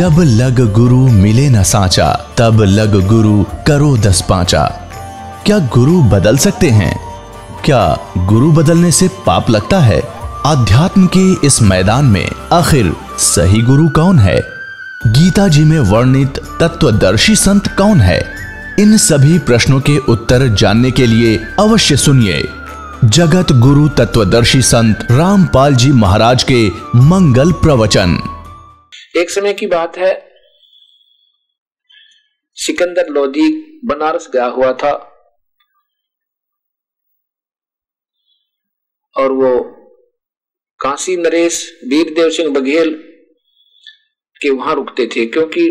जब लग गुरु मिले न साचा, तब लग गुरु करो दस पांचा। क्या गुरु बदल सकते हैं? क्या गुरु बदलने से पाप लगता है? अध्यात्म के इस मैदान में आखिर सही गुरु कौन है? गीता जी में वर्णित तत्वदर्शी संत कौन है? इन सभी प्रश्नों के उत्तर जानने के लिए अवश्य सुनिए। जगत गुरु तत्वदर्शी संत रामपाल जी महाराज के मंगल प्रवचन। एक समय की बात है। सिकंदर लोधी बनारस गया हुआ था। और वो काशी नरेश वीरदेव सिंह बघेल के वहाँ रुकते थे, क्योंकि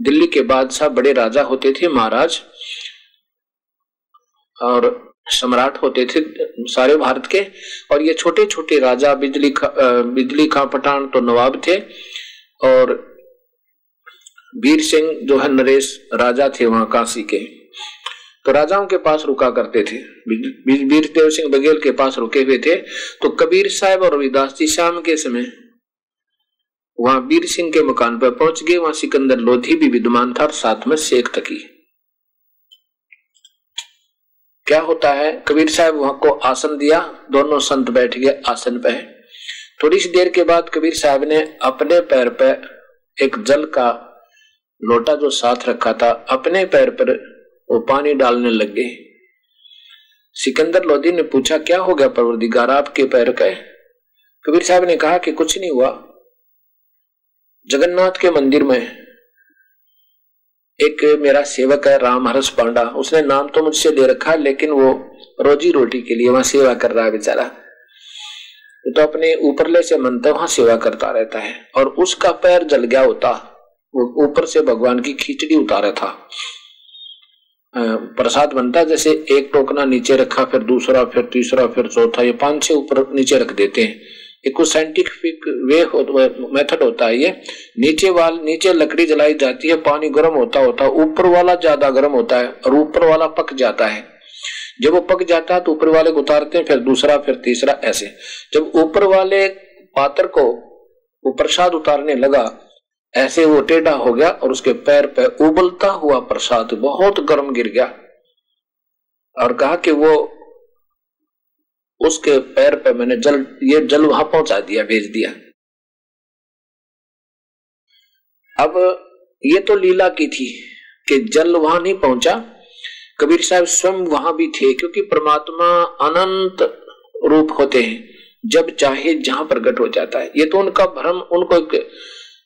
दिल्ली के बादशाह बड़े राजा होते थे महाराज, और सम्राट होते थे सारे भारत के। और ये छोटे छोटे राजा, बिजली खा बिजली खां पठान तो नवाब थे। और वीर सिंह जो है नरेश, राजा थे वहाँ काशी के। तो राजाओं के पास रुका करते थे। वीर देव सिंह बघेल के पास रुके हुए थे। तो कबीर साहब और रविदास जी शाम के समय वहाँ वीर सिंह के मकान पर पहुँच गए। वहाँ सिकंदर लोधी भी विद्यमान था और साथ में शेख तकी। क्या होता है? कबीर साहब वहाँ को आसन दिया। दोनों संत बैठ गए आसन पे थोड़ी सी देर के बाद कबीर साहब ने अपने पैर पे एक जल का लोटा जो साथ रखा था, अपने पैर पर वो पानी डालने लग गए सिकंदर लोधी ने पूछा, क्या हो गया परवरदिगार? आपके पैर का कबीर साहब ने कहा कि कुछ नहीं हुआ। जगन्नाथ के मंदिर में एक मेरा सेवक है, राम हरस पांडा। उसने नाम तो मुझसे दे रखा, लेकिन वो रोजी रोटी के लिए वहाँ सेवा कर रहा है बेचारा। तो अपने ऊपरले से मनता वहाँ सेवा करता रहता है और उसका पैर जल गया होता, वो ऊपर से भगवान की खिचड़ी उतारा था। प्रसाद बनता जैसे एक टोकना नीचे रखा, फिर दूसरा, फिर तीसरा, फिर चौथा, ये पाँच छह ऊपर नीचे रख देते हैं। एक कुछ साइंटिफिक वे मेथड होता है ये। नीचे वाल, नीचे लकड़ी जलाई जाती है, पानी गर्म होता होता, ऊपर वाला ज़्यादा गर्म होता है और ऊपर वाला पक जाता है। जब वो पक जाता है तो ऊपर वाले को उतारते हैं, फिर दूसरा, फिर तीसरा, ऐसे। जब ऊपर वाले पात्र को वो प्रसाद उतारने लगा, ऐसे वो टेढ़ा हो गया और उसके पैर पे उबलता हुआ प्रसाद बहुत गर्म गिर गया। और कहा कि वो उसके पैर पे मैंने जल, ये जल वहाँ पहुँचा दिया, भेज दिया। अब ये तो लीला की थी कि जल वहाँ नहीं पहुँचा कबीर साहब स्वयं वहाँ भी थे, क्योंकि परमात्मा अनंत रूप होते हैं, जब चाहे जहाँ प्रकट हो जाता है। ये तो उनका भ्रम, उनको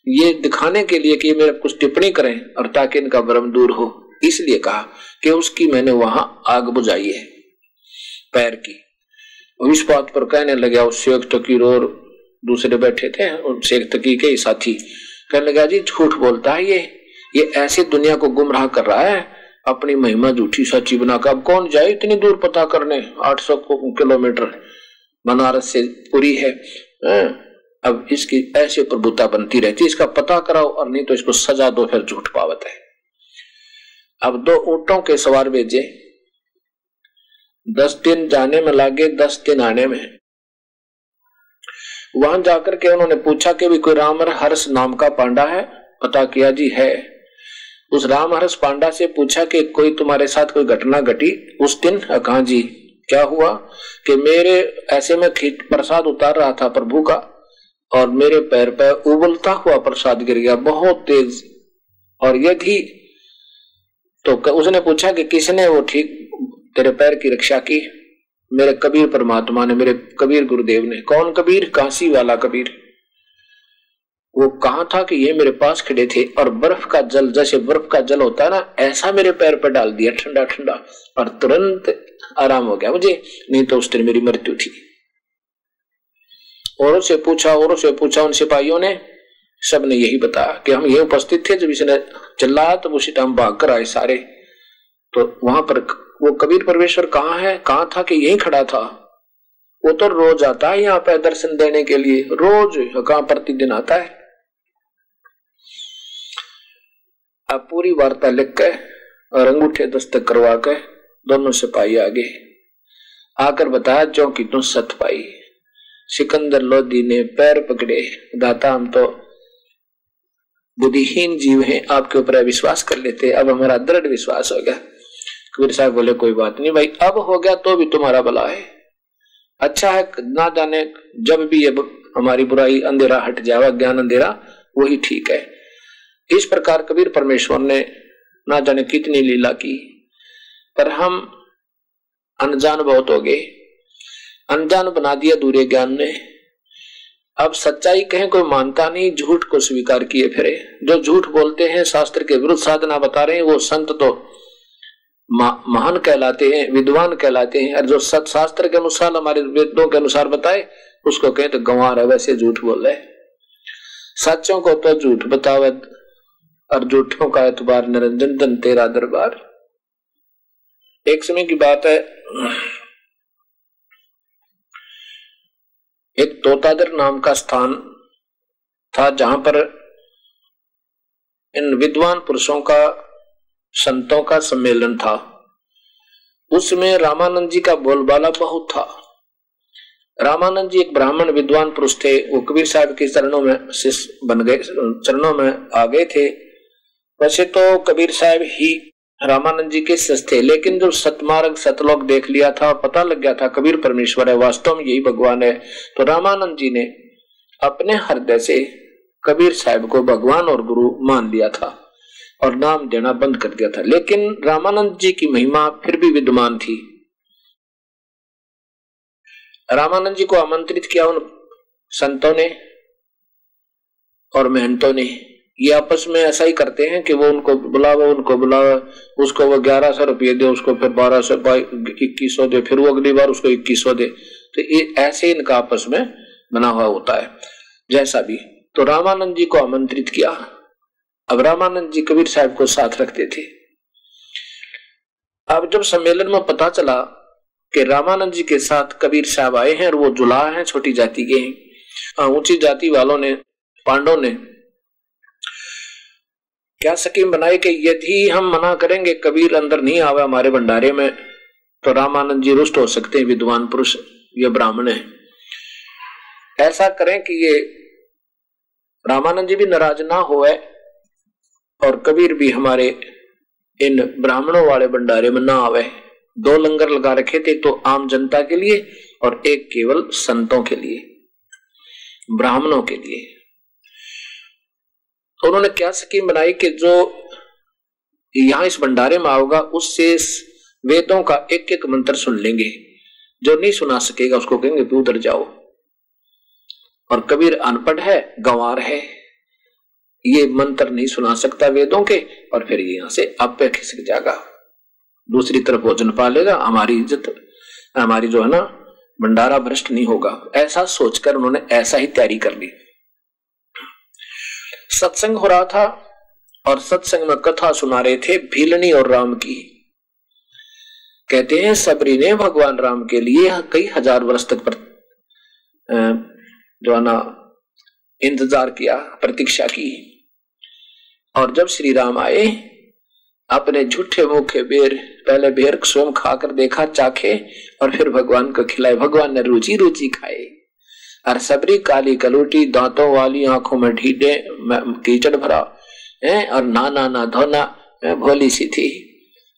ये दिखाने के लिए कि मेरे कुछ टिप्पणी करें, और ताकि इनका भ्रम दूर हो। इसलिए कहा कि उसकी मैंने वहाँ आग बुझाई है, पैर की। इस बात पर कहने लगे, उस शेख तकीर और दूसरे बैठे थे शेख तकी के साथी। कहने लगा जी झूठ बोलता है ये। ये ऐसे दुनिया को गुमराह कर रहा है अपनी महिमा झूठी सच्ची बनाकर। अब कौन जाए इतनी दूर पता करने? 800 किलोमीटर बनारस से पूरी है। अब इसकी ऐसे प्रभुता बनती रहती इसका पता कराओ और नहीं तो इसको सजा दो, फिर झूठ पावत है। अब दो ऊंटों के सवार भेजे। दस दिन जाने में लागे, दस दिन आने में। वहाँ जाकर के उन्होंने पूछा कि भी कोई रामर हर्ष नाम का पांडा है? पता किया, जी है। उस राम हर्ष पांडा से पूछा कि कोई तुम्हारे साथ कोई घटना घटी? उस दिन कहा जी, क्या हुआ कि मेरे ऐसे में प्रसाद उतार रहा था प्रभु का और मेरे पैर पर उबलता हुआ प्रसाद गिर गया बहुत तेज। और यदि तो उसने पूछा कि किसने वो ठीक तेरे पैर की रक्षा की? मेरे कबीर परमात्मा ने, मेरे कबीर गुरुदेव ने। कौन कबीर? काशी वाला कबीर। वो कहा था कि ये मेरे पास खड़े थे और बर्फ़ का जल, जैसे बर्फ़ का जल होता है ना, ऐसा मेरे पैर पर डाल दिया, ठंडा ठंडा, और तुरंत आराम हो गया मुझे, नहीं तो उस दिन मेरी मृत्यु थी। औरों से पूछा, औरों से पूछा उन सिपाहियों ने सबने यही बताया कि हम ये उपस्थित थे जब इसने चिल्लाया तो उसी टाइम भाग कर आए सारे। तो वहाँ पर वो कबीर परमेश्वर कहाँ है? कहा था कि यही खड़ा था? वो तो रोज आता है यहाँ पे दर्शन देने के लिए, रोज कहा प्रतिदिन आता है? अब पूरी वार्ता लिख के और अंगूठे दस्तक करवा के दोनों सिपाही आगे आकर बताया, जो कि तुम सत पाई सिकंदर लोधी ने पैर पकड़े। दाता, हम तो बुद्धिहीन जीव हैं, आपके ऊपर विश्वास कर लेते। अब हमारा दृढ़ विश्वास हो गया। कबीर साहब बोले, कोई बात नहीं भाई, अब हो गया तो भी तुम्हारा भला है। अच्छा है, ना जाने जब भी ये हमारी बुराई, अंधेरा हट जावा, ज्ञान अंधेरा, वही ठीक है। इस प्रकार कबीर परमेश्वर ने ना जाने कितनी लीला की, पर हम अनजान बहुत हो गए। अनजान बना दिया दूरे ज्ञान ने। अब सच्चाई कहें कोई मानता नहीं, झूठ को स्वीकार किए फिरे। जो झूठ बोलते हैं, शास्त्र के विरुद्ध साधना बता रहे हैं, वो संत तो महान कहलाते हैं, विद्वान कहलाते हैं। और जो सत शास्त्र के अनुसार, हमारे वेदों के अनुसार बताए, उसको कहें तो गंवार है, वैसे झूठ बोल रहे सच्चों को तो झूठ बतावे और झूठों का एतबार निरंजन धन तेरा दरबार। एक समय की बात है, एक तोतादर नाम का स्थान था जहाँ पर इन विद्वान पुरुषों का, संतों का सम्मेलन था। उसमें रामानंद जी का बोलबाला बहुत था। रामानंद जी एक ब्राह्मण विद्वान पुरुष थे, वो कबीर साहब के चरणों में, शिष्य बन गए, चरणों में आ गए थे। वैसे तो कबीर साहब ही रामानंद जी के शिष्य थे, लेकिन जब सतमार्ग सतलोक देख लिया था और पता लग गया था कबीर परमेश्वर है, वास्तव में यही भगवान है तो रामानंद जी ने अपने हृदय से कबीर साहब को भगवान और गुरु मान लिया था और नाम देना बंद कर दिया था। लेकिन रामानंद जी की महिमा फिर भी विद्यमान थी। रामानंद जी को आमंत्रित किया उन संतों ने और महंतों ने। ये आपस में ऐसा ही करते हैं कि वो उनको बुलावा उनको बुलावा, उसको वो ग्यारह सौ रुपये दे, उसको फिर बारह सौ इक्कीस सौ दे, फिर वो अगली बार उसको इक्कीस सौ दे। तो ये ऐसे इनका आपस में बना हुआ होता है। जैसा भी। तो रामानंद जी को आमंत्रित किया। अब रामानंद जी कबीर साहब को साथ रखते थे। अब जब सम्मेलन में पता चला कि रामानंद जी के साथ कबीर साहब आए हैं और वो जुला हैं, छोटी जाति के हैं, ऊँची जाति वालों ने, पांडव ने क्या स्कीम बनाई कि यदि हम मना करेंगे, कबीर अंदर नहीं आवे हमारे भंडारे में तो रामानंद जी रुष्ट हो सकते हैं, विद्वान पुरुष, ये ब्राह्मण है। ऐसा करें कि ये रामानंद जी भी नाराज़ ना होए, और कबीर भी हमारे इन ब्राह्मणों वाले भंडारे में ना आवे। दो लंगर लगा रखे थे तो आम जनता के लिए, और एक केवल संतों के लिए, ब्राह्मणों के लिए। तो उन्होंने क्या स्कीम बनाई कि जो यहाँ इस भंडारे में आओगा, उससे वेदों का एक एक मंत्र सुन लेंगे। जो नहीं सुना सकेगा, उसको कहेंगे, तू उधर जाओ। और कबीर अनपढ़ है, गंवार है। ये मंत्र नहीं सुना सकता वेदों के, और फिर यहाँ से अब पे खिसक जाएगा। दूसरी तरफ़ भोजन पा लेगा, हमारी इज़्ज़त, हमारी जो है ना, भंडारा भ्रष्ट नहीं होगा। ऐसा सोचकर उन्होंने ऐसा ही तैयारी कर ली। सत्संग हो रहा था और सत्संग में कथा सुना रहे थे भीलनी और राम की। कहते हैं, सबरी ने भगवान राम के लिए कई हज़ार वर्ष तक जो है ना, इंतज़ार किया, प्रतीक्षा की। और जब श्री राम आए, अपने झूठे मुखे बेर, पहले बेर स्वयं खाकर देखा, चाखे और फिर भगवान को खिलाए। भगवान ने रुचि रुचि खाए। और सबरी काली कलोटी दांतों वाली आँखों में ढीडे कीचड़ भरा, है, और नाना ना धोना भोली सी थी।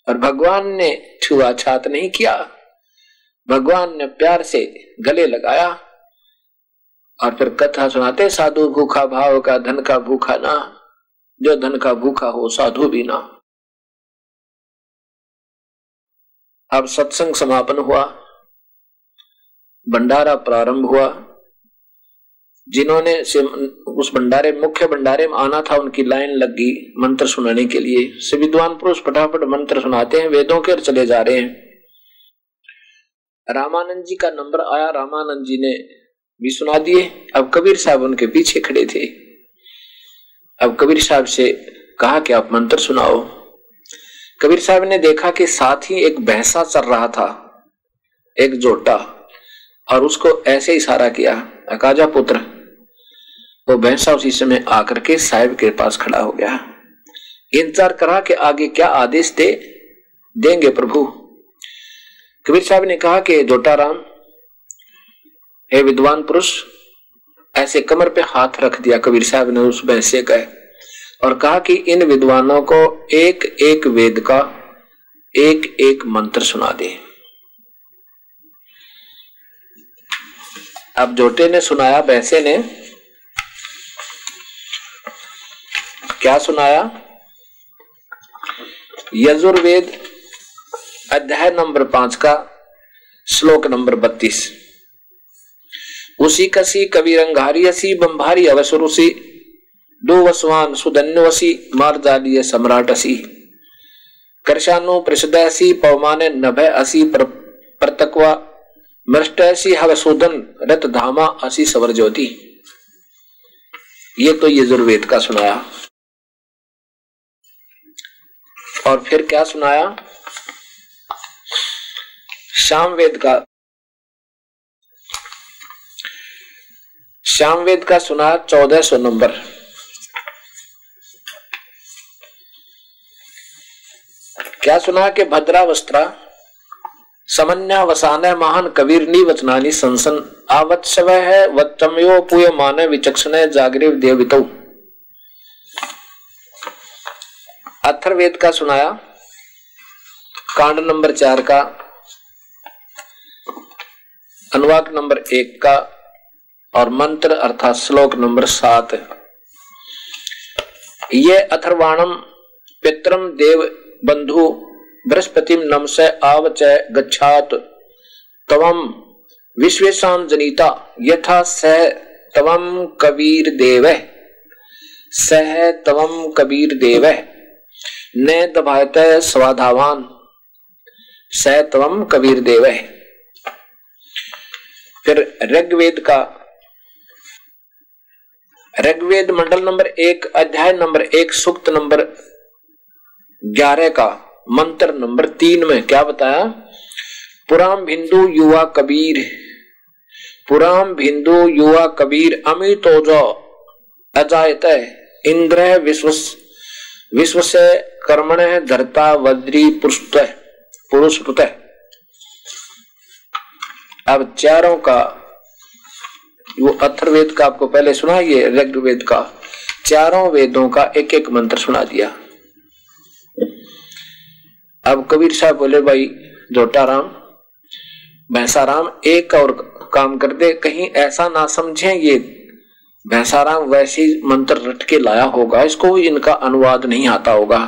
और भगवान ने छुआ छात नहीं किया। भगवान ने प्यार से गले लगाया, और फिर कथा सुनाते, साधु भूखा भाव का, धन का भूखा ना, जो धन का भूखा हो, साधु भी ना। अब सत्संग समापन हुआ। भंडारा प्रारंभ हुआ। जिन्होंने से उस भंडारे, मुख्य भंडारे में आना था, उनकी लाइन लग मंत्र सुनाने के लिए। विद्वान पुरुष फटाफट मंत्र सुनाते हैं, वेदों के और चले जा रहे हैं। रामानंद जी का नंबर आया, रामानंद जी ने भी सुना दिए। अब कबीर साहब उनके पीछे खड़े थे। अब कबीर साहब से कहा कि आप मंत्र सुनाओ। कबीर साहब ने देखा कि साथ ही एक भैंसा चल रहा था, एक जोटा, और उसको ऐसे इशारा किया। अकाजा पुत्र वो भैंसा उसी समय आकर के साहेब के पास खड़ा हो गया। इंतज़ार करा कि आगे क्या आदेश दे, देंगे प्रभु। कबीर साहब ने कहा कि जोटा राम हे विद्वान पुरुष, ऐसे कमर पे हाथ रख दिया कबीर साहब ने उस भैंसे का और कहा कि इन विद्वानों को एक एक वेद का एक एक मंत्र सुना दे। अब जोटे ने सुनाया वैसे ने क्या सुनाया? यजुर्वेद अध्याय नंबर पाँच का श्लोक नंबर बत्तीस। उसी कसी कवि रंगारी असी, बंभारी अवसरुसी, दो वसवान सुधन्यवसी, मारजालीय सम्राट असी। करशानु प्रसिदसी पवमाने नभय असी प्रतकवा, मृष्ट ऐसी हवसोधन रत धामा असी, सवर ज्योति। ये तो यजुर्वेद का सुनाया। और फिर क्या सुनाया? श्याम वेद का श्याम वेद का सुना चौदह सौ नंबर। क्या सुना कि भद्रावस्त्रा समन्या वसान महान कबीर नी वचनानी संसन, आवत्सव है वत्तमयो पुय मान विचक्षण जागृव देवितौ। अथर्वेद का सुनाया। कांड नंबर चार का, अनुवाक नंबर एक का, और मंत्र अर्थात श्लोक नंबर सात। ये अथर्वाणम पित्रम देव बंधु बृहस्पति नमस आवच गच्छात तवम विश्वेशान जनिता, यथा सह तवम कबीर देव सह तवम कबीर देव न दभात स्वाधावान सैतवम कबीर देव फिर ऋग्वेद का, ऋग्वेद मंडल नंबर एक, अध्याय नंबर एक, सुक्त नंबर ग्यारह का, मंत्र नंबर तीन में क्या बताया? पुराम भिंदु युवा कबीर, पुराम भिंदु युवा कबीर अमितोजो अजायत, इंद्र विश्व विश्व से कर्मण धरता, वज्री पुरुष पुरुष अब चारों का, वो अथर्वेद का आपको पहले सुना, ये ऋग्वेद का, चारों वेदों का एक एक मंत्र सुना दिया। अब कबीर साहब बोले, भाई जोटा राम भैंसा राम एक और काम कर दे, कहीं ऐसा ना समझे, ये भैंसाराम वैसे मंत्र रट के लाया होगा, इसको इनका अनुवाद नहीं आता होगा।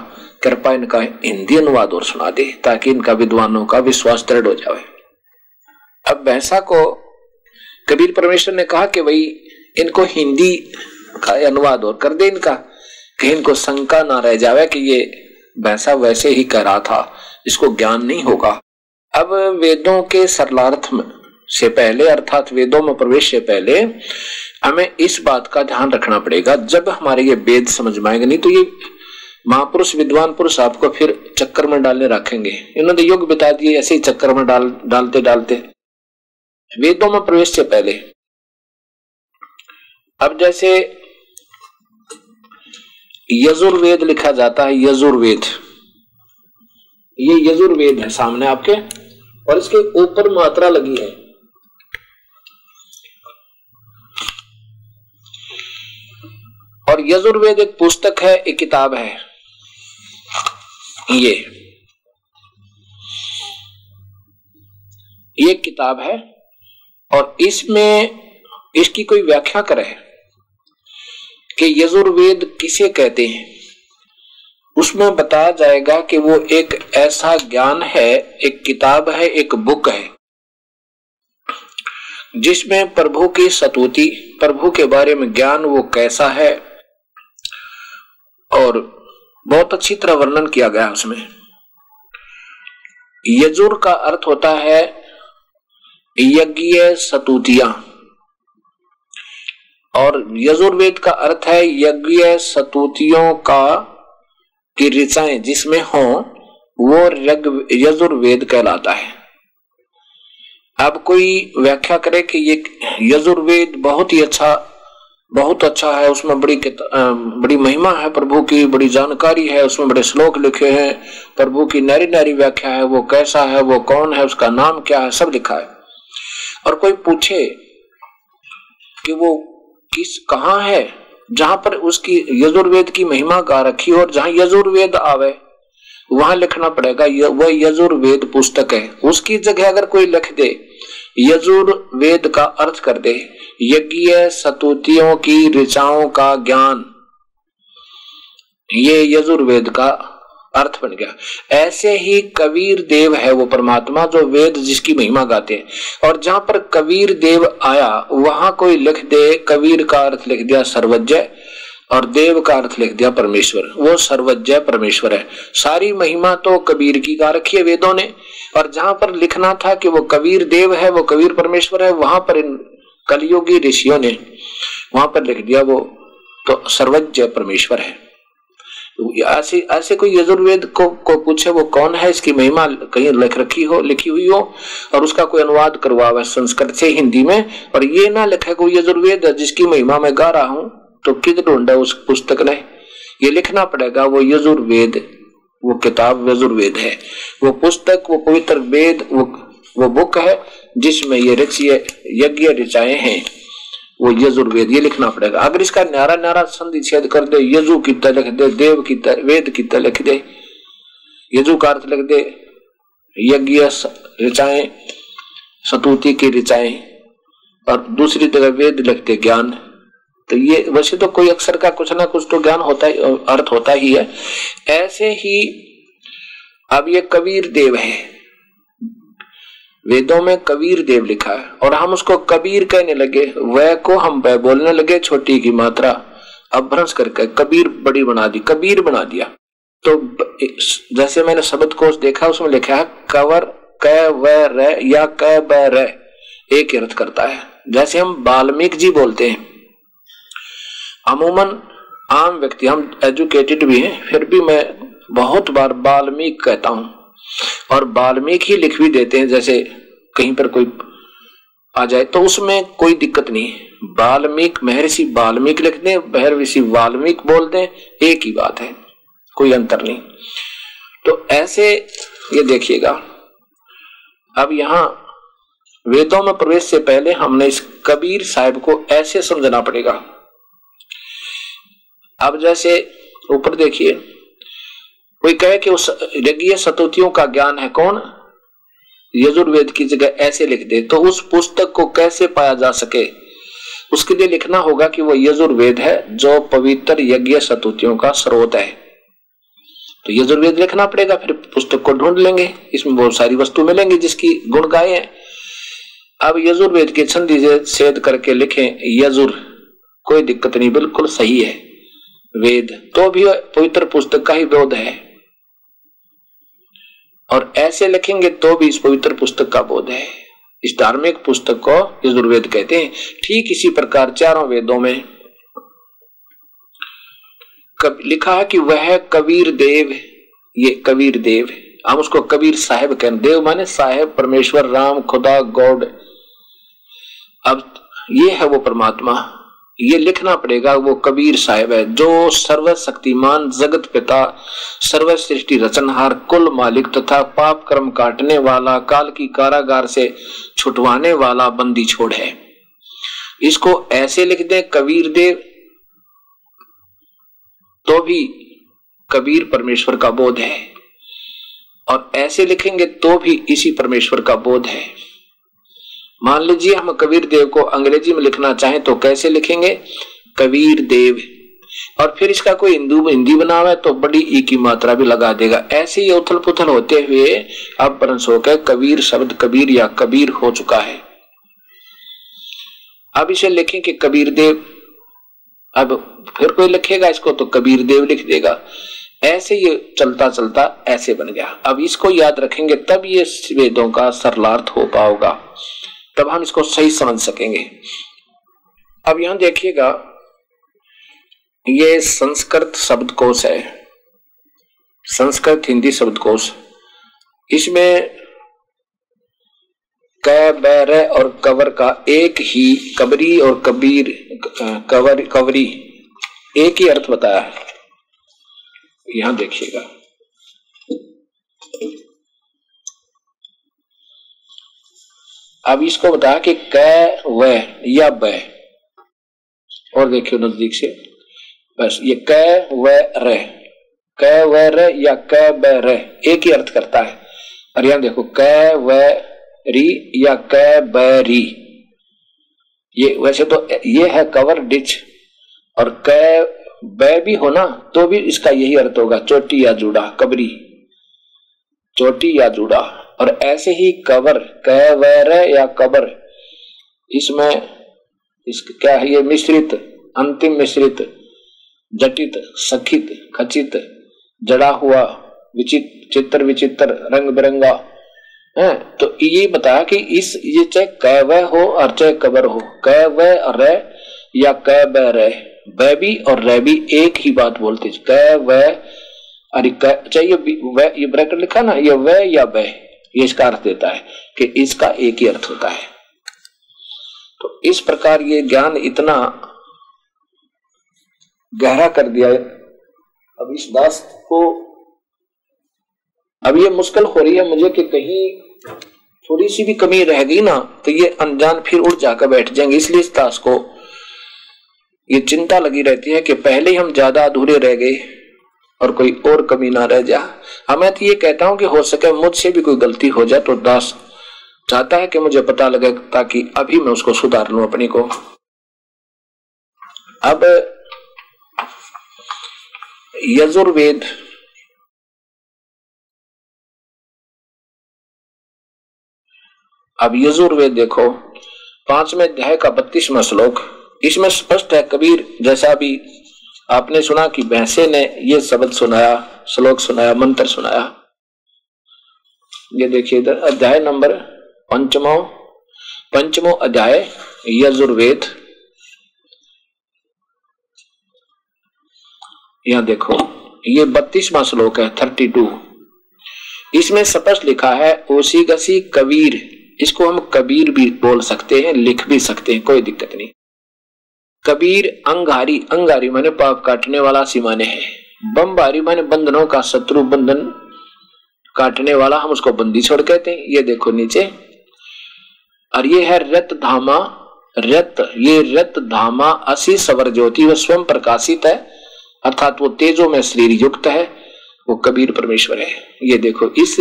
कृपा इनका हिंदी अनुवाद और सुना दे, ताकि इनका विद्वानों का विश्वास दृढ़ हो जाए अब भैंसा को कबीर परमेश्वर ने कहा कि भाई इनको हिंदी का अनुवाद और कर दे इनका कहीं इनको शंका ना रह जावे कि ये भैंसा वैसे ही कह रहा था, इसको ज्ञान नहीं होगा। अब वेदों के सरलार्थ में से पहले, अर्थात वेदों में प्रवेश से पहले, हमें इस बात का ध्यान रखना पड़ेगा। जब हमारे ये वेद समझ में आएँगे, नहीं तो ये महापुरुष, विद्वान पुरुष आपको फिर चक्कर में डालने रखेंगे। इन्होंने युग बिता दिए, ऐसे ही चक्कर में डाल, डालते डालते। वेदों में प्रवेश से पहले। अब जैसे यजुर्वेद लिखा जाता है, यजुर्वेद। ये यजुर्वेद है सामने आपके, और इसके ऊपर मात्रा लगी है। और यजुर्वेद एक पुस्तक है, एक किताब है। ये। ये किताब है और इसमें इसकी कोई व्याख्या करे कि यजुर्वेद किसे कहते हैं। उसमें बताया जाएगा कि वो एक ऐसा ज्ञान है, एक किताब है, एक बुक है, जिसमें प्रभु की सतुति, प्रभु के बारे में ज्ञान वो कैसा है और बहुत अच्छी तरह वर्णन किया गया उसमें। यजुर का अर्थ होता है यज्ञ सतुतिया। और यजुर्वेद का अर्थ है यज्ञ सतुतियों का की ऋचाएँ जिसमें हो, वो यजुर्वेद कहलाता है। अब कोई व्याख्या करे कि ये यजुर्वेद बहुत ही अच्छा बहुत अच्छा है, उसमें बड़ी बड़ी महिमा है प्रभु की, बड़ी जानकारी है, उसमें बड़े श्लोक लिखे हैं। प्रभु की नारी नारी व्याख्या है, वो कैसा है, वो कौन है, उसका नाम क्या है, सब लिखा है। और कोई पूछे कि वो किस, कहा है, जहाँ पर उसकी यजुर्वेद की महिमा गा रखी और जहाँ यजुर्वेद आवे, वहाँ लिखना पड़ेगा वह यजुर्वेद पुस्तक है। उसकी जगह अगर कोई लिख दे यजुर्वेद का अर्थ कर दे, यज्ञ सतुतियों की ऋचाओं का ज्ञान। ये यजुर्वेद का अर्थ बन गया। ऐसे ही कबीर देव है वो परमात्मा जो वेद जिसकी महिमा गाते हैं। और जहाँ पर कबीर देव आया, वहाँ कोई लिख दे, कबीर का अर्थ लिख दिया सर्वज्ञ। और देव का अर्थ लिख दिया परमेश्वर। वो सर्वज्ञ परमेश्वर है। सारी महिमा तो कबीर की गा रखी है वेदों ने। और जहाँ पर लिखना था कि वो कबीर देव है, वो कबीर परमेश्वर है, वहाँ पर इन कलयुगी ऋषियों ने वहाँ पर लिख दिया वो तो सर्वज्ञ परमेश्वर है। ऐसे ऐसे कोई यजुर्वेद को को पूछे वो कौन है? इसकी महिमा कहीं लिख रखी हो, लिखी हुई हो और उसका कोई अनुवाद करवा संस्कृत से हिंदी में। और ये ना लिखा कोई यजुर्वेद जिसकी महिमा मैं गा रहा हूँ। तो किध ढूंढा, उस पुस्तक ने। ये लिखना पड़ेगा, वो यजुर्वेद, वो किताब यजुर्वेद है। वो पुस्तक, वो पवित्र वेद, वो वो बुक है, जिसमें ये रचिय यज्ञ ऋचाए हैं। वो यजुर्वेद, ये लिखना पड़ेगा। अगर इसका न्यारा न्यारा संधि छेद कर दे, यजु की लिख दे, देव की वेद की लिख दे, यजु का अर्थ लिख दे, यज्ञ ऋचाएँ सतुति की ऋचाएँ और दूसरी तरह वेद लिखते ज्ञान। तो ये वैसे तो कोई अक्षर का कुछ ना कुछ तो ज्ञान होता है, अर्थ होता ही है। ऐसे ही अब ये कबीर देव है। वेदों में कबीर देव लिखा है और हम उसको कबीर कहने लगे। वह को हम वह बोलने लगे, छोटी की मात्रा अभ्रंश करके कबीर बड़ी बना दी, कबीर बना दिया। तो जैसे मैंने शब्द कोश देखा, उसमें लिखा है, कवर, क, व, र या क, ब, र, एक अर्थ करता है। जैसे हम बाल्मीक जी बोलते हैं अमूमन आम व्यक्ति, हम एजुकेटेड भी हैं, फिर भी मैं बहुत बार बाल्मीक कहता हूँ। और बाल्मीक ही लिख भी देते हैं, जैसे कहीं पर कोई आ जाए तो उसमें कोई दिक्कत नहीं बाल्मीक, महर्षि बाल्मीक लिख दें, महर्षि वाल्मीक बोल दें, एक ही बात है, कोई अंतर नहीं। तो ऐसे, ये देखिएगा, अब यहाँ वेदों में प्रवेश से पहले हमने इस कबीर साहब को ऐसे समझना पड़ेगा। अब जैसे ऊपर देखिए, कोई कहे कि उस यज्ञ सतुतियों का ज्ञान है कौन? यजुर्वेद की जगह ऐसे लिख दे तो उस पुस्तक को कैसे पाया जा सके? उसके लिए लिखना होगा कि वो यजुर्वेद है, जो पवित्र यज्ञ सतुतियों का स्रोत है। तो यजुर्वेद लिखना पड़ेगा, फिर पुस्तक को ढूंढ लेंगे, इसमें बहुत सारी वस्तु मिलेंगी जिसकी गुण गाय है। अब यजुर्वेद के संधि छेद करके लिखें, यजुर, कोई दिक्कत नहीं, बिल्कुल सही है। वेद तो भी पवित्र पुस्तक का ही बोध है। और ऐसे लिखेंगे तो भी इस पवित्र पुस्तक का बोध है। इस धार्मिक पुस्तक को यजुर्वेद कहते हैं। ठीक इसी प्रकार चारों वेदों में कब लिखा है कि वह कबीर देव, ये कबीर देव, हम उसको कबीर साहेब कहते देव माने साहेब, परमेश्वर, राम, खुदा, गॉड। अब ये है वो परमात्मा। ये लिखना पड़ेगा, वो कबीर साहब है, जो सर्वशक्तिमान जगत पिता सर्व सृष्टि रचनहार, कुल मालिक तथा पाप कर्म काटने वाला, काल की कारागार से छुटवाने वाला बंदी छोड़ है। इसको ऐसे लिख दें, कबीर देव तो भी कबीर परमेश्वर का बोध है। और ऐसे लिखेंगे तो भी इसी परमेश्वर का बोध है। मान लीजिए हम कबीर देव को अंग्रेज़ी में लिखना चाहें तो कैसे लिखेंगे? कबीर देव। और फिर इसका कोई हिंदू, हिंदी बना हुआ है तो बड़ी ई की मात्रा भी लगा देगा। ऐसे ही उथल पुथल होते हुए अब परंस होकर कबीर शब्द कबीर या कबीर हो चुका है। अब इसे लिखें कि कबीर देव। अब फिर कोई लिखेगा इसको तो कबीर देव लिख देगा। ऐसे ये चलता चलता ऐसे बन गया। अब इसको याद रखेंगे तब ये वेदों का सरलार्थ हो पाओगा। तब हम इसको सही समझ सकेंगे। अब यहाँ देखिएगा, ये संस्कृत शब्दकोश है। संस्कृत हिंदी शब्दकोश। इसमें क और कवर का एक ही, कबरी और कबीर कवर, कवरी, एक ही अर्थ बताया है। यहाँ देखिएगा। अब इसको बताया कि क, व, या ब। और देखियो नज़दीक से बस, ये क, व, र। क, व, र या क, ब, र। एक ही अर्थ करता है। और यहाँ देखो, क, व, री या क, ब, री। ये वैसे तो ये है कवर, डिच। और क, ब भी होना तो भी इसका यही अर्थ होगा, चोटी या जुड़ा, कबरी। चोटी या जुड़ा। और ऐसे ही कवर क व या कबर, इसमें इस क्या है ये मिश्रित, अंतिम मिश्रित, जटित, सखित, खचित, जड़ा हुआ विचित्र चित्र विचित्र, रंग बिरंगा। है तो ये बताया कि इस, ये चाहे क व हो और चाहे कबर हो क व र या क ब र व भी और र भी एक ही बात बोलते क व अरे चाहे ये ब्रैकेट लिखा ना, ये व या ब। ये इसका अर्थ देता है कि इसका एक ही अर्थ होता है। तो इस प्रकार ये ज्ञान इतना गहरा कर दिया है। अब इस दास को अब ये मुश्किल हो रही है मुझे कि कहीं थोड़ी सी भी कमी रह गई ना तो ये अनजान फिर उड़ जाकर बैठ जाएँगे। इसलिए इस दास को ये चिंता लगी रहती है कि पहले ही हम ज़्यादा अधूरे रह गए और कोई और कमी ना रह जा। हाँ, तो ये कहता हूँ कि हो सके मुझसे भी कोई गलती हो जाए तो दास चाहता है कि मुझे पता लगे ताकि अभी मैं उसको सुधार लू अपनी को। अब यजुर्वेद अब यजुर्वेद देखो पाँचवें अध्याय का बत्तीसवा श्लोक इसमें स्पष्ट है कबीर जैसा भी आपने सुना कि भैंसे ने ये शब्द सुनाया, श्लोक सुनाया, मंत्र सुनाया। ये देखिए इधर, अध्याय नंबर पंचमो पंचमो अध्याय, यजुर्वेद। यहाँ देखो, ये बत्तीसवा श्लोक है, थर्टी टू। इसमें स्पष्ट लिखा है, ओसी गसी कबीर। इसको हम कबीर भी बोल सकते हैं, लिख भी सकते हैं, कोई दिक्कत नहीं। कबीर, अंगारी अंगारी माने पाप काटने वाला सी माने है। बम्बारी माने बंधनों का शत्रु बंधन काटने वाला, हम उसको बंदी छोड़ कहते हैं। ये देखो नीचे। और ये है रत धामा, रत, ये रत धामा असी सवर ज्योति वह स्वयं प्रकाशित है, अर्थात वो तेजो में शरीर युक्त है, वो कबीर परमेश्वर है। ये देखो, इस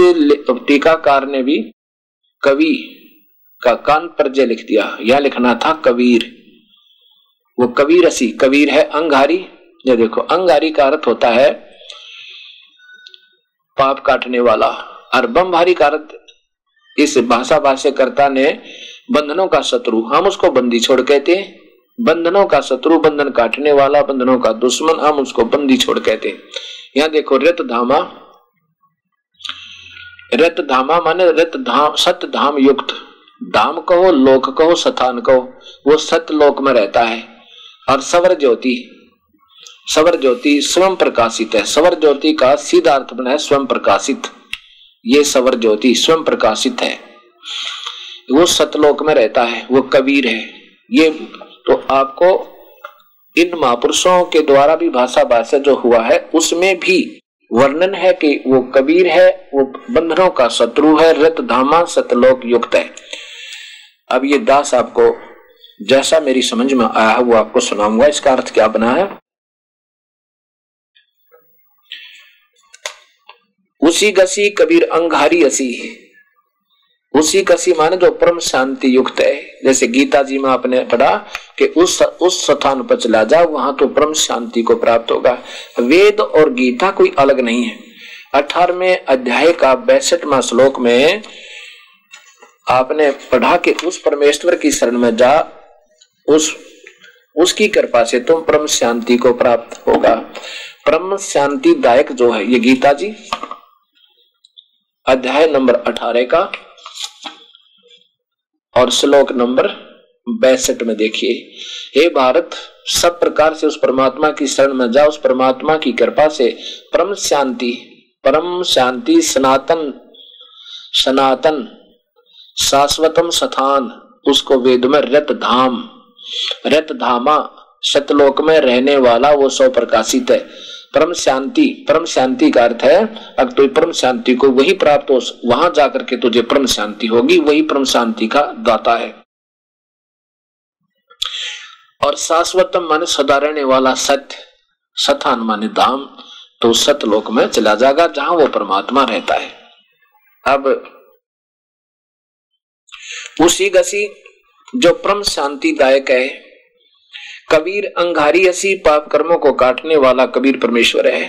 टीकाकार ने भी कवि का कान पर जय लिख दिया। यह लिखना था कबीर। वो कबीर असी कबीर है अंगारी। ये देखो, अंगारी का अर्थ होता है पाप काटने वाला। और बमभारी का अर्थ इस भाषा भाष्यकर्ता ने बंधनों का शत्रु, हम उसको बंदी छोड़ कहते हैं। बंधनों का शत्रु, बंधन काटने वाला, बंधनों का दुश्मन, हम उसको बंदी छोड़ कहते हैं। यहाँ देखो, रत धामा। रत धामा माने रत धाम सत धाम युक्त। धाम कहो, लोक कहो, सथान कहो, वो सत लोक में रहता है। और सवर ज्योति। सवर ज्योति स्वयं प्रकाशित है। सवर ज्योति का सीधा अर्थ बना है स्वयं प्रकाशित। ये सवर ज्योति स्वयं प्रकाशित है। वो सतलोक में रहता है, वो कबीर है। ये तो आपको इन महापुरुषों के द्वारा भी भाषा भाषा जो हुआ है, उसमें भी वर्णन है कि वो कबीर है, वो बंधनों का शत्रु है, रत धामा सतलोक युक्त है। अब ये दास आपको जैसा मेरी समझ में आया है वो आपको सुनाऊँगा। इसका अर्थ क्या बना है? उसी गसी कबीर अंगारी असी। उसी कसी माने जो परम शांति युक्त है। जैसे गीता जी में आपने पढ़ा कि उस उस स्थान पर चला जा, वहाँ तो परम शांति को प्राप्त होगा। वेद और गीता कोई अलग नहीं है। अठारहवें अध्याय का बैसठवा श्लोक में आपने पढ़ा कि उस परमेश्वर की शरण में जा उस, उसकी कृपा से तुम परम शांति को प्राप्त होगा। परम शांति दायक जो है, ये गीता जी, अध्याय नंबर अठारह का और श्लोक नंबर बैसठ में देखिए। हे भारत, सब प्रकार से उस परमात्मा की शरण में जाओ, उस परमात्मा की कृपा से परम शांति परम शांति सनातन सनातन, शाश्वतम स्थान, उसको वेद में रत धाम। रत धामा, सतलोक में रहने वाला वो सौ प्रकाशित है। परम शांति परम शांति का अर्थ है अगर तो परम शांति को वही प्राप्त हो, वहाँ जाकर के तुझे परम शांति होगी, वही परम शांति का दाता है। और शाश्वतम मन सदा रहने वाला सत्य सथान माने धाम तो सतलोक में चला जाएगा, जहाँ वो परमात्मा रहता है। अब उसी गसी जो परम शांतिदायक है। कबीर अंगारी असी पाप कर्मों को काटने वाला कबीर परमेश्वर है।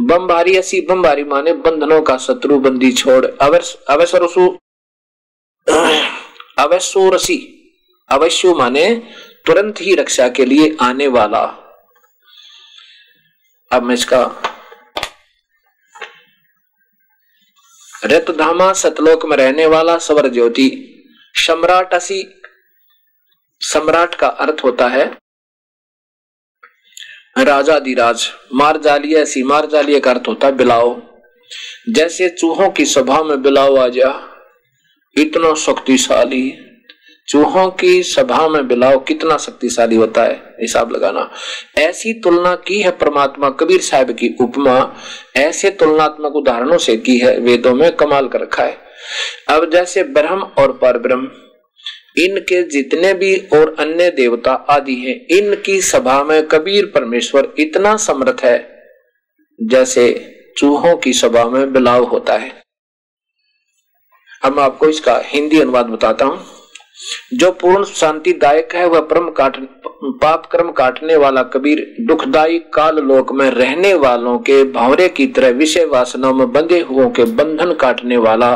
बम्बारी असी बम्बारी माने बंधनों का शत्रु बंदी छोड़। अवसरसु अवसोरसी अवश्य माने तुरंत ही रक्षा के लिए आने वाला। अब मैं इसका रतधामा सतलोक में रहने वाला सवर ज्योति सम्राट असी, सम्राट का अर्थ होता है राजा दिराज मार जालिया ऐसी मार जालिया का अर्थ होता है बिलाओ। जैसे चूहों की सभा में बिलाओ आ जा, इतना शक्तिशाली। चूहों की सभा में बिलाव कितना शक्तिशाली होता है, हिसाब लगाना। ऐसी तुलना की है परमात्मा कबीर साहब की उपमा, ऐसे तुलनात्मक उदाहरणों से की है, वेदों में कमाल कर रखा है। अब जैसे ब्रह्म और पर ब्रह्म इनके जितने भी और अन्य देवता आदि हैं, इनकी सभा में कबीर परमेश्वर इतना समर्थ है, जैसे चूहों की सभा में बिलाव होता है। अब मैं आपको इसका हिंदी अनुवाद बताता हूँ। जो पूर्ण शांतिदायक है, वह परम काट, पाप कर्म काटने वाला कबीर दुखदायी काल लोक में रहने वालों के भावरे की तरह विषय वासनाओं में बंधे हुओं के बंधन काटने वाला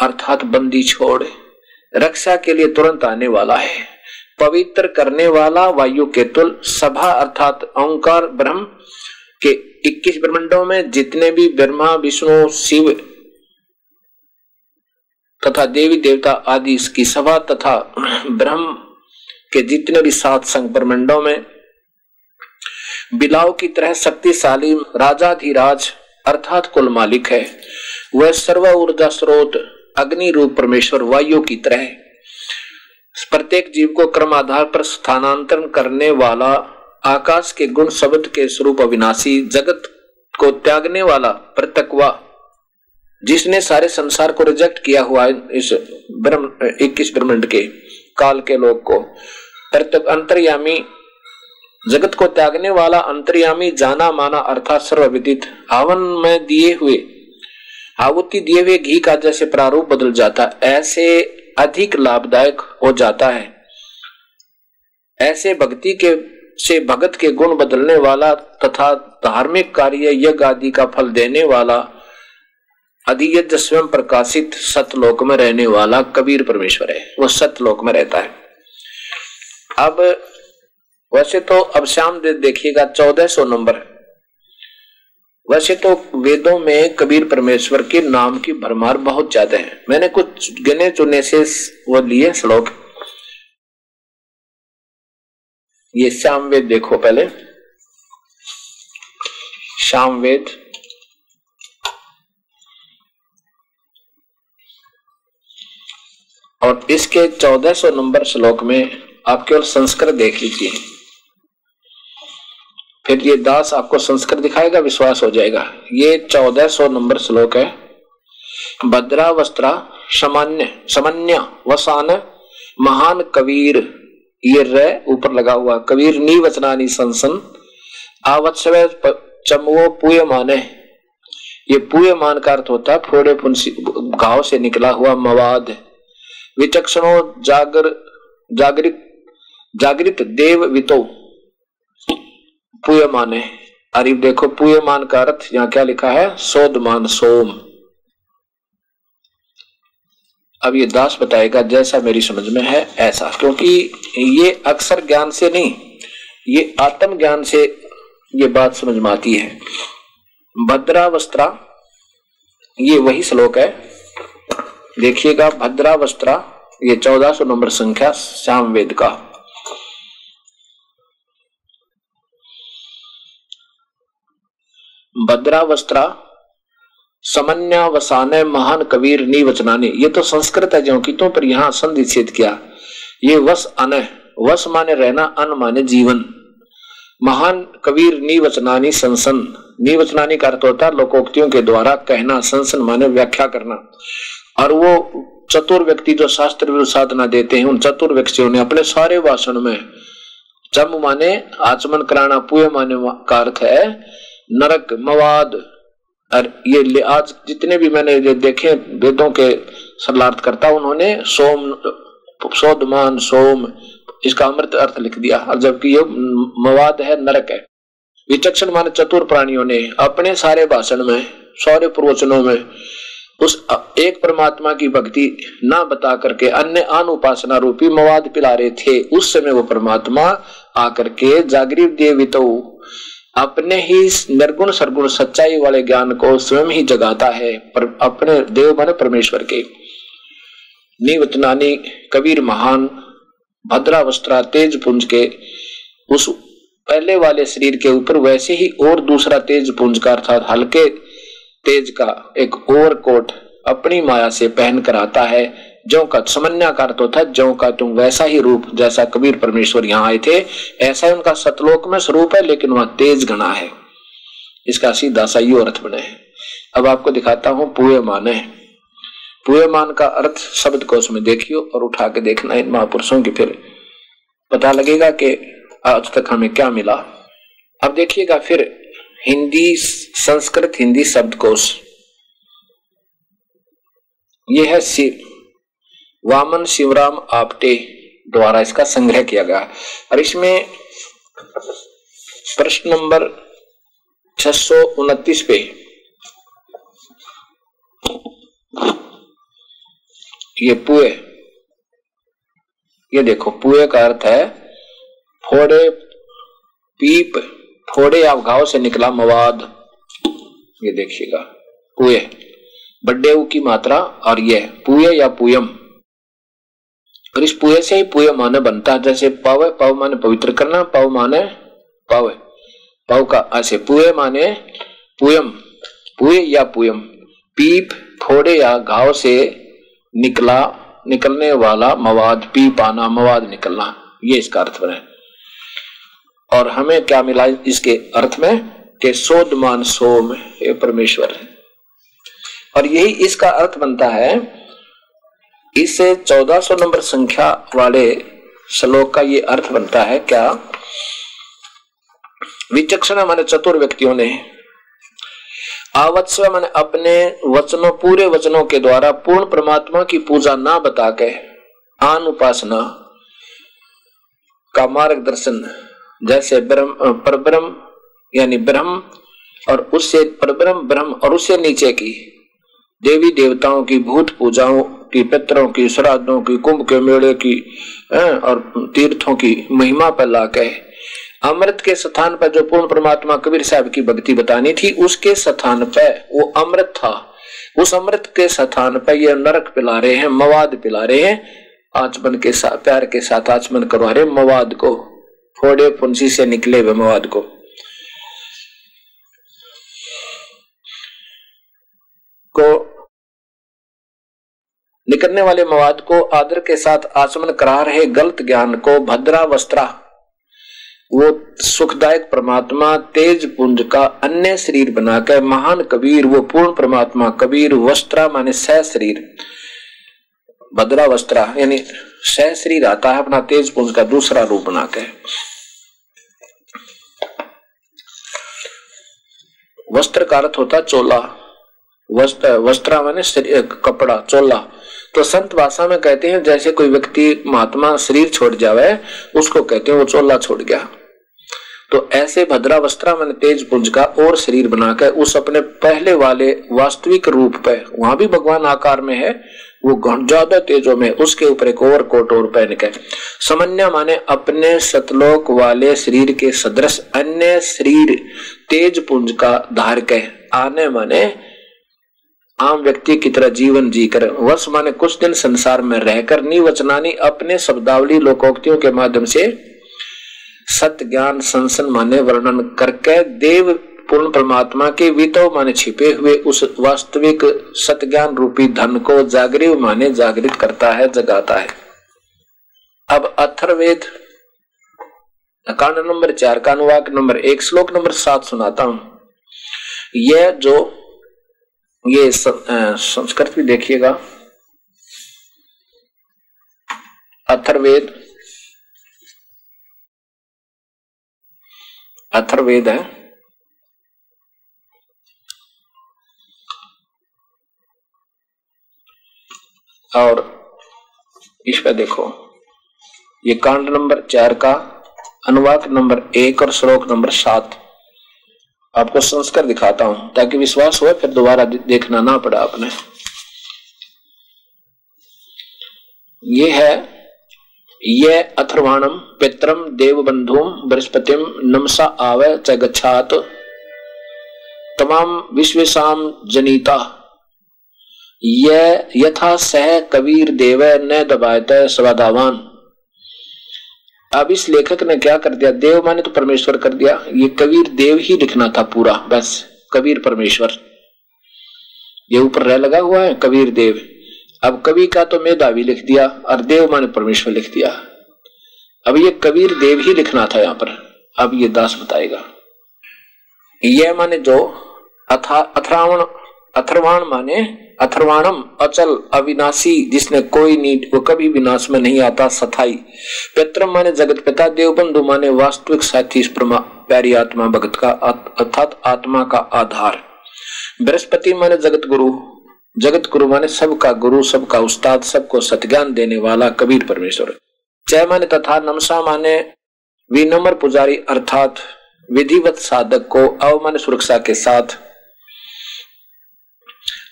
अर्थात बंदी छोड़, रक्षा के लिए तुरंत आने वाला है। पवित्र करने वाला वायु के तुल सभा अर्थात ओंकार ब्रह्म के 21 ब्रह्मंडों में जितने भी ब्रह्मा, विष्णु, शिव तथा देवी देवता आदि इसकी सभा तथा ब्रह्म के जितने भी सात संघ ब्रह्मंडों में, बिलाव की तरह शक्तिशाली राजाधिराज अर्थात कुल मालिक है। वह सर्व ऊर्जा स्रोत अग्नि रूप परमेश्वर वायु की तरह प्रत्येक जीव को क्रम आधार पर स्थानांतरण करने वाला, आकाश के गुण शब्द के स्वरूप अविनाशी, जगत को त्यागने वाला प्रतकवा जिसने सारे संसार को रिजेक्ट किया हुआ इस ब्रह्म, इक्कीस ब्रह्मंड के काल के लोग को। प्रत्यक अंतर्यामी जगत को त्यागने वाला अंतर्यामी जाना माना अर्थात सर्वविदित हवन में दिए हुए आहुति दिए हुए घी का जैसे प्रारूप बदल जाता, ऐसे अधिक लाभदायक हो जाता है। ऐसे भक्ति के, से भगत के गुण बदलने वाला तथा धार्मिक कार्य यज्ञ आदि का फल देने वाला अधियज स्वयं प्रकाशित सतलोक में रहने वाला कबीर परमेश्वर है। वो सतलोक में रहता है। अब, वैसे तो अब श्याम देखिएगा, चौदह सौ नंबर। वैसे तो वेदों में कबीर परमेश्वर के नाम की भरमार बहुत ज़्यादा है। मैंने कुछ गिने चुने से वो लिए श्लोक। ये श्याम वेद देखो पहले। श्याम वेद। और इसके 1400 नंबर श्लोक में आप केवल संस्कृत देख लीजिए। फिर ये दास आपको संस्कृत दिखाएगा, विश्वास हो जाएगा। ये चौदह सौ नंबर श्लोक है। भद्रा वस्त्रा सामान्य सामान्य, वसान, महान कबीर। ये रे ऊपर लगा हुआ, कबीर नी वचनानी संसन। आवत्सव चमवो पुय माने ये पुय मान का अर्थ होता है, फोड़े फुंसी घाव से निकला हुआ मवाद। विचक्षणो जागर जागृत जागृत देव वितो। पुयमान। है अरे देखो, पुयमान का अर्थ यहाँ क्या लिखा है? सोदमान सोम। अब ये दास बताएगा, जैसा मेरी समझ में है, ऐसा। क्योंकि ये अक्सर ज्ञान से नहीं, ये आत्म ज्ञान से ये बात समझ में आती है। भद्रावस्त्रा, ये वही श्लोक है। देखिएगा, भद्रावस्त्रा, ये चौदह सौ नंबर संख्या श्याम वेद का। भद्रावस्त्रा, समन्यावसाने, महान कबीर, निवचनाने, ये तो संस्कृत है जो की तो पर यहाँ संधि छेद किया। ये वस अन वस माने रहना, अन माने जीवन। महान कबीर, निवचनानी, संसन। निवचनानी का अर्थ होता है लोकोक्तियों के द्वारा कहना, संसन माने व्याख्या करना। और वो चतुर व्यक्ति जो शास्त्र साधना देते हैं, उन चतुर व्यक्तियों ने अपने सारे भाषण में चम माने, आचमन कराना पुए माने का अर्थ है नरक, मवाद, और ये आज जितने भी मैंने ये देखे वेदों के सरलार्थ करता उन्होंने सोम, सोदमान, सोम, इसका अमृत अर्थ लिख दिया। और जबकि ये मवाद है, नरक है। विचक्षण मान चतुर प्राणियों ने अपने सारे भाषण में सौर्य प्रवचनों में, उस एक परमात्मा की भक्ति ना बता करके अन्य आन उपासना रूपी मवाद पिला रहे थे। उस समय वो परमात्मा आकर के जागृत, देवित अपने ही निर्गुण सरगुण सच्चाई वाले ज्ञान को स्वयं ही जगाता है पर अपने देव मन परमेश्वर के। निवचनानी कबीर महान भद्रावस्त्रा तेज पुंज के उस पहले वाले शरीर के ऊपर वैसे ही और दूसरा तेज पुंज का अर्थात हल्के तेज का एक और कोट अपनी माया से पहन कर आता है। जो का समन्याकार तो था जो का तुम वैसा ही रूप, जैसा कबीर परमेश्वर यहाँ आए थे, ऐसा ही उनका सतलोक में स्वरूप है, लेकिन वहाँ तेज गणा है। इसका सीधा सा यो अर्थ बने अब आपको दिखाता हूँ पुए माने पुए मान का अर्थ शब्द को उसमें देखियो और उठा के देखना इन महापुरुषों की फिर पता लगेगा कि आज तक हमें क्या मिला। अब देखिएगा फिर हिंदी संस्कृत हिंदी शब्द कोश। यह है वामन शिवराम आपटे द्वारा इसका संग्रह किया गया। और इसमें प्रश्न नंबर छह पे ये पुए, ये देखो, पुए का अर्थ है फोड़े पीप, फोड़े या घाव से निकला मवाद। ये देखिएगा, पुए बड्डे की मात्रा और ये, पुए या पुयम। और इस पुए से ही पुए माने बनता है। जैसे पव पव माने पवित्र करना, पव माने पव पव का ऐसे पुए माने पुयम पुए या पुयम। पीप फोड़े या घाव से निकला, निकलने वाला मवाद पी पाना मवाद निकलना, ये इसका अर्थ बने और हमें क्या मिला इसके अर्थ में? कि सोदमान सोम परमेश्वर। है और यही इसका अर्थ बनता है इससे 1400 नंबर संख्या वाले श्लोक का ये अर्थ बनता है क्या? विचक्षण माने चतुर व्यक्तियों ने। आवत्स्व मैंने अपने वचनों, पूरे वचनों के द्वारा पूर्ण परमात्मा की पूजा ना बता के आन उपासना का मार्गदर्शन, जैसे ब्रह्म, परब्रह्म, यानी ब्रह्म और उससे, परब्रह्म, ब्रह्म और उससे नीचे की देवी देवताओं की भूत पूजाओं की, पितरों की, श्राद्धों की, कुंभ के मेले की और तीर्थों की महिमा पर ला के अमृत के स्थान पर जो पूर्ण परमात्मा कबीर साहब की भक्ति बतानी थी, उसके स्थान पर वो अमृत था। उस अमृत के स्थान पर ये नरक पिला रहे हैं, मवाद पिला रहे हैं, आचमन के साथ प्यार के साथ आचमन करवा रहे मवाद को। फोड़े फुंसी से निकले हुए मवाद को। को निकलने वाले मवाद को आदर के साथ आचमन करा रहे गलत ज्ञान को भद्रा वस्त्रा। वो सुखदायक परमात्मा, तेज पुंज का अन्य शरीर बनाकर महान कबीर, वो पूर्ण परमात्मा कबीर, वस्त्रा माने सह शरीर। भद्रा वस्त्रा, यानी सह शरीर आता है अपना तेज पुंज का दूसरा रूप बनाकर। वस्त्र का अर्थ होता चोला। वस्त्र, वस्त्रा माने कपड़ा, चोला। तो संत भाषा में कहते हैं, जैसे कोई व्यक्ति महात्मा शरीर छोड़ जावे, उसको कहते हैं, वो चोला छोड़ गया। तो ऐसे भद्रावस्था मैंने तेज पुंज का और शरीर बनाकर, उस अपने पहले वाले वास्तविक रूप पे, वहाँ भी भगवान आकार में है, वो ज़्यादा तेजो में, उसके ऊपर एक और कोट और पहन के। समन्या माने अपने सतलोक वाले शरीर के सदृश, अन्य शरीर तेज पुंज का धार के आने माने आम व्यक्ति की तरह जीवन जीकर वर्ष माने कुछ दिन संसार में रहकर निवचनानी अपने शब्दावली लोकोक्तियों के माध्यम से सत्य ज्ञान संसन माने वर्णन करके देव पूर्ण परमात्मा के वितो माने छिपे हुए उस वास्तविक सत्य ज्ञान रूपी धन को जागृत माने जागृत करता है, जगाता है। अब अथर्वेद कांड नंबर चार का अनुवाक नंबर एक, श्लोक नंबर सात सुनाता हूँ। यह जो ये संस्कृत भी देखिएगा। अथर्वेद। अथर्वेद है। और इस पे देखो, ये कांड नंबर चार का अनुवाक नंबर एक और श्लोक नंबर सात। आपको संस्कार दिखाता हूँ, ताकि विश्वास हो, फिर दोबारा देखना ना पड़ा आपने। ये है, ये अथर्वाणम, पित्रम देव बंधुम बृहस्पतिम, नमसा आव च गच्छात। तमाम विश्वेशाम जनीता। ये यथा सह कबीर देव, न दबायत स्वदावान अब इस लेखक ने क्या कर दिया? देव माने तो परमेश्वर कर दिया। ये कबीर देव ही लिखना था पूरा, बस। कबीर परमेश्वर। ये ऊपर रह लगा हुआ है, कबीर देव। अब कवि का तो मेधावी लिख दिया, और देव माने परमेश्वर लिख दिया। अब ये कबीर देव ही लिखना था यहाँ पर। अब ये दास बताएगा। यह माने जो अथा अथरावण अथर्वाण माने अथर्वाणम, अचल, अविनाशी, जिसने कोई नीड वो कभी विनाश में नहीं आता, सथाई। पित्रम माने जगत पिता देव बंधु माने वास्तविक साथी प्यारी आत्मा, भगत का अर्थात आत्मा का आधार। बृहस्पति माने जगत गुरु। जगत गुरु माने सबका गुरु, सबका उस्ताद, सबको सत्यान देने वाला कबीर परमेश्वर। जय माने तथा नमसा माने विनम्र पुजारी, अर्थात विधिवत साधक को अवमान सुरक्षा के साथ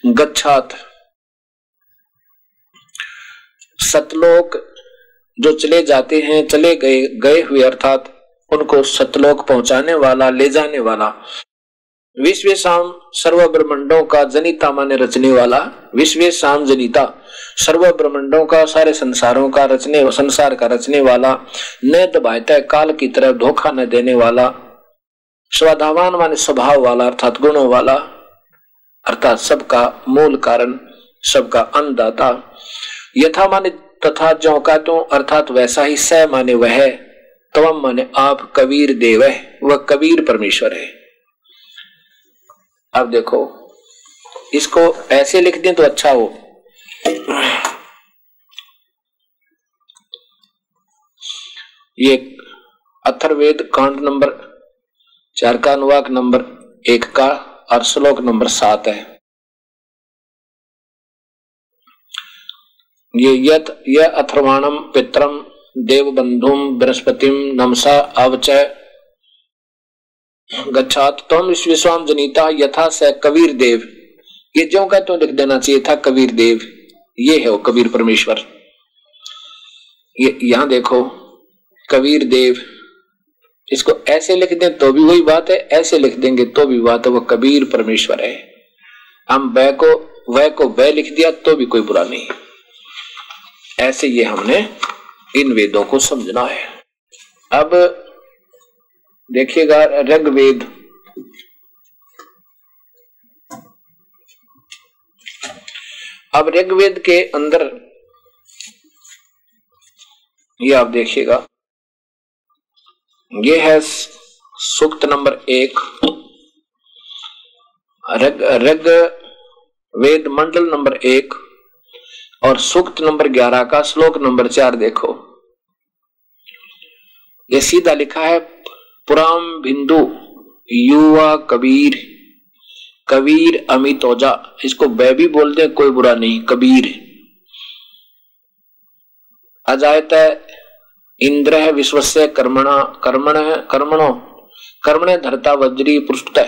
गच्छात। सतलोक जो चले जाते हैं, चले गए गए हुए अर्थात उनको सतलोक पहुँचाने वाला, ले जाने वाला। विश्व शाम सर्व ब्रह्मंडों का जनिता माने रचने वाला। विश्व शाम जनिता सर्व ब्रह्मंडों का, सारे संसारों का रचने, संसार का रचने वाला। न दबाता काल की तरफ़ धोखा न देने वाला। स्वधावान माने स्वभाव वाला अर्थात गुणों वाला। अर्थात सबका मूल कारण, सबका अन्नदाता। यथा माने तथा जो का तो अर्थात वैसा ही स माने वह तवम माने आप कबीर देव है, वह कबीर परमेश्वर है। अब देखो, इसको ऐसे लिख दें तो अच्छा हो। ये अथर्वेद कांड नंबर, चार का अनुवाक नंबर एक का और श्लोक नंबर सात है। ये यत, य अथर्वाणम पित्रम देव बंधुम बृहस्पतिम नमसा अवच। गच्छात तम विश्वाम जनीता यथा स कबीर देव ये जो का तो लिख देना चाहिए था कबीर देव ये है वो कबीर परमेश्वर। ये, यहाँ देखो कबीर देव इसको ऐसे लिख दें तो भी वही बात है, ऐसे लिख देंगे तो भी बात है, वो कबीर परमेश्वर है। हम वह को वह को वह लिख दिया तो भी कोई बुरा नहीं। ऐसे ये हमने इन वेदों को समझना है। अब देखिएगा ऋग्वेद अब ऋग्वेद के अंदर ये आप देखिएगा। ये है सूक्त नंबर एक। रग रग वेद मंडल नंबर एक और सूक्त नंबर ग्यारह का श्लोक नंबर चार देखो। ये सीधा लिखा है, पुराम बिंदु युवा कबीर कबीर अमितोजा इसको बै भी बोलते कोई बुरा नहीं, कबीर। अजायत इंद्र विश्व से कर्मणा, कर्मण, कर्मणो। कर्मण धरता, वज्री पृष्ठ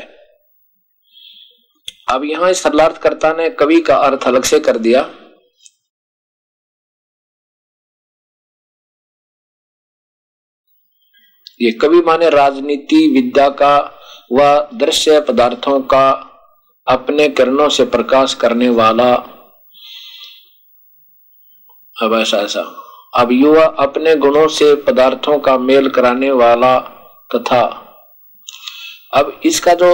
अब यहाँ सरलार्थ कर्ता ने कवि का अर्थ अलग से कर दिया। ये कवि माने राजनीति, विद्या का व दृश्य पदार्थों का अपने किरणों से प्रकाश करने वाला। अब ऐसा ऐसा। अब युवा अपने गुणों से पदार्थों का मेल कराने वाला तथा अब इसका जो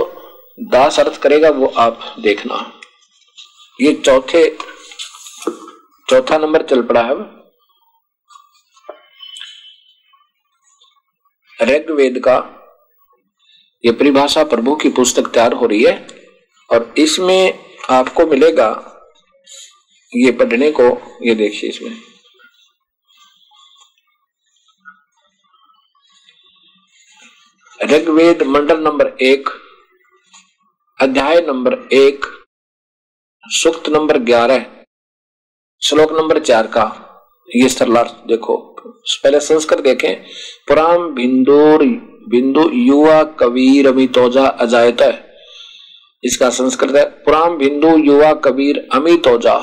दास अर्थ करेगा वो आप देखना। ये चौथे, चौथा नंबर चल पड़ा है ऋग्वेद का ये परिभाषा प्रभु की पुस्तक तैयार हो रही है और इसमें आपको मिलेगा ये पढ़ने को, ये देखिए इसमें। ऋग्वेद मंडल नंबर एक, अध्याय नंबर एक, सुक्त नंबर ग्यारह, श्लोक नंबर चार का। ये सरलार्थ देखो, पहले संस्कृत देखें। पुराम बिंदुर बिंदु युवा कबीर अमितोजा अजायत इसका संस्कृत है पुराम बिंदु युवा कबीर अमितोजा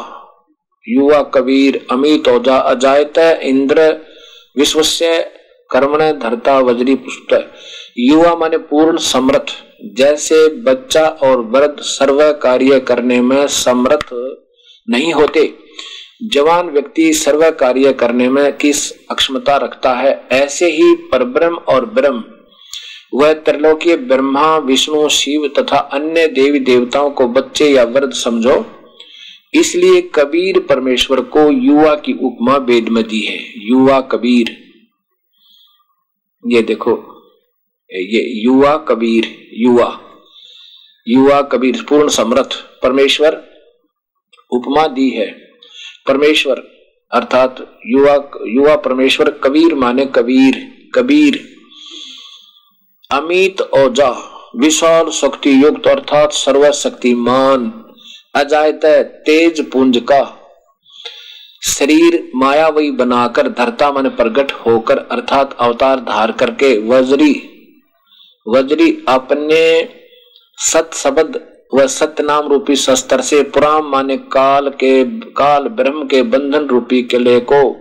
युवा कबीर अमितोजा अजायत इंद्र विश्वस्य कर्मण धरता वज्री पुष्ट युवा माने पूर्ण समर्थ। जैसे बच्चा और वृद्ध सर्व कार्य करने में समर्थ नहीं होते, जवान व्यक्ति सर्व कार्य करने में किस अक्षमता रखता है? ऐसे ही परब्रह्म और ब्रह्म, वह त्रिलोकीय ब्रह्मा, विष्णु, शिव तथा अन्य देवी देवताओं को बच्चे या वृद्ध समझो। इसलिए कबीर परमेश्वर को युवा की उपमा वेद में दी है। युवा कबीर। ये देखो ये युवा कबीर, युवा युवा कबीर, पूर्ण समर्थ, परमेश्वर, उपमा दी है। परमेश्वर, अर्थात युवा युवा परमेश्वर, कबीर माने कबीर कबीर। अमित ओजा विशाल शक्ति युक्त, अर्थात सर्वशक्तिमान, अजायत तेज पुंज का। शरीर मायावी बनाकर, धरता मन प्रगट होकर, अर्थात अवतार धार करके, वज्री वज्री अपने सत शब्द व सत्य नाम रूपी शस्त्र से पुराम माने काल के, काल ब्रह्म के बंधन रूपी किले को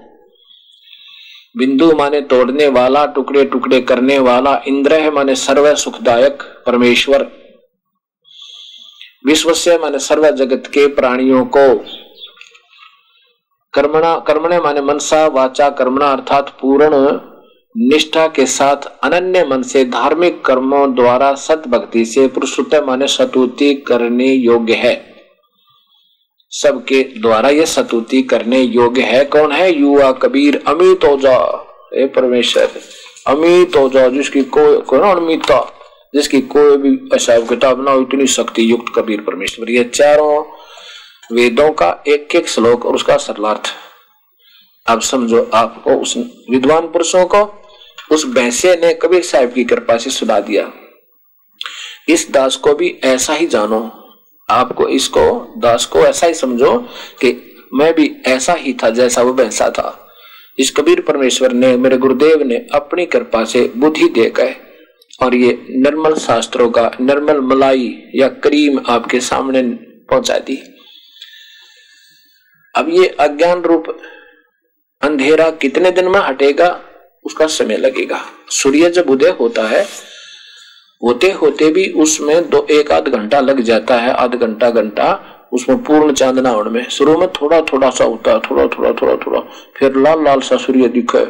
बिंदु माने तोड़ने वाला, टुकड़े टुकड़े करने वाला इंद्र माने सर्व सुखदायक परमेश्वर। विश्व से माने सर्व जगत के प्राणियों को कर्मणा, कर्मणे माने मनसा, वाचा, कर्मणा अर्थात पूर्ण निष्ठा के साथ अनन्य मन से धार्मिक कर्मों द्वारा सत भक्ति से पुरुषोत्तम सतुति करने योग्य है। सबके द्वारा ये सतुति करने योग्य है। कौन है? युवा, कबीर, अमित ओजा हे परमेश्वर, अमित जिसकी कोई को अमिता जिसकी कोई भी हिसाब किताब ना हो, इतनी शक्ति युक्त कबीर परमेश्वर। ये चारों वेदों का एक एक श्लोक और उसका सरलार्थ। अब समझो आपको उस विद्वान पुरुषों को। उस बैसे ने कबीर साहब की कृपा से सुना दिया। इस दास को भी ऐसा ही जानो। आपको इसको, दास को ऐसा ही समझो कि मैं भी ऐसा ही था जैसा वो भैंसा था। इस कबीर परमेश्वर ने मेरे गुरुदेव ने अपनी कृपा से बुद्धि देकर और ये निर्मल शास्त्रों का निर्मल मलाई या करीम आपके सामने पहुँचा दी। अब ये अज्ञान रूप अंधेरा कितने दिन में हटेगा? उसका समय लगेगा। सूर्य जब उदय होता है होते होते भी उसमें दो, एक आध घंटा लग जाता है। आध घंटा घंटा उसमें पूर्ण चांदना होने में। शुरू में थोड़ा थोड़ा सा होता है थोड़ा थोड़ा थोड़ा थोड़ा फिर लाल लाल सा सूर्य दिखे।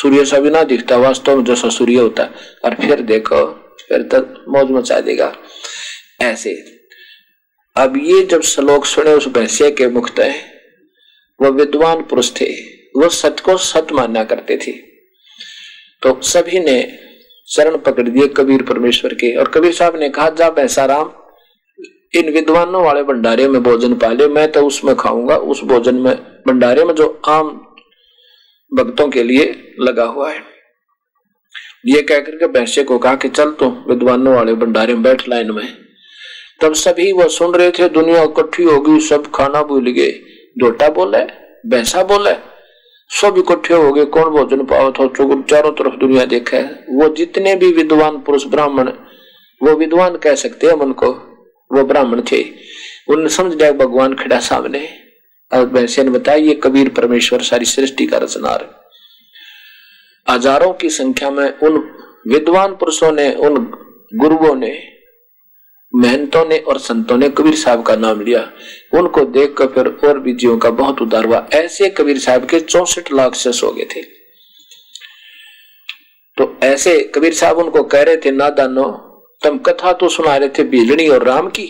सूर्य सा भी ना दिखता, वास्तव में जैसा सूर्य होता है। और फिर देखो, फिर तक मौज मचा देगा। ऐसे। अब ये जब श्लोक सुने उस भैंसे के मुक्त वह विद्वान पुरुष थे। वह सत को सत्य मानना करते थे। तो सभी ने शरण पकड़ दिए कबीर परमेश्वर के। और कबीर साहब ने कहा, जा राम, इन विद्वानों वाले भंडारे में भोजन पाले मैं तो उसमें खाऊँगा। उस भोजन में, भंडारे में जो आम भक्तों के लिए लगा हुआ है। ये कहकर के भैंसे को कहा कि, चल तो विद्वानों वाले भंडारे में बैठ लाइन में। तब सभी वो सुन रहे थे, दुनिया इकट्ठी होगी सब खाना भूल गए। डोटा बोले भैंसा बोला सब इकट्ठे हो गए, कौन भोजन पाओ था चारों तरफ़ दुनिया देखा है। वो जितने भी विद्वान पुरुष ब्राह्मण, वो विद्वान कह सकते हैं उनको, वो ब्राह्मण थे। उन्होंने समझ लिया भगवान खड़ा सामने और वैसे ने बताया, ये कबीर परमेश्वर सारी सृष्टि का रचनार हज़ारों की संख्या में उन विद्वान पुरुषों ने, उन गुरुओं ने महंतों ने और संतों ने कबीर साहब का नाम लिया। उनको देखकर फिर और भी जीवों का बहुत उदार हुआ। ऐसे कबीर साहब के चौसठ लाख से हो गए थे। तो ऐसे कबीर साहब उनको कह रहे थे नादानो तुम कथा तो सुना रहे थे भीलनी और राम की,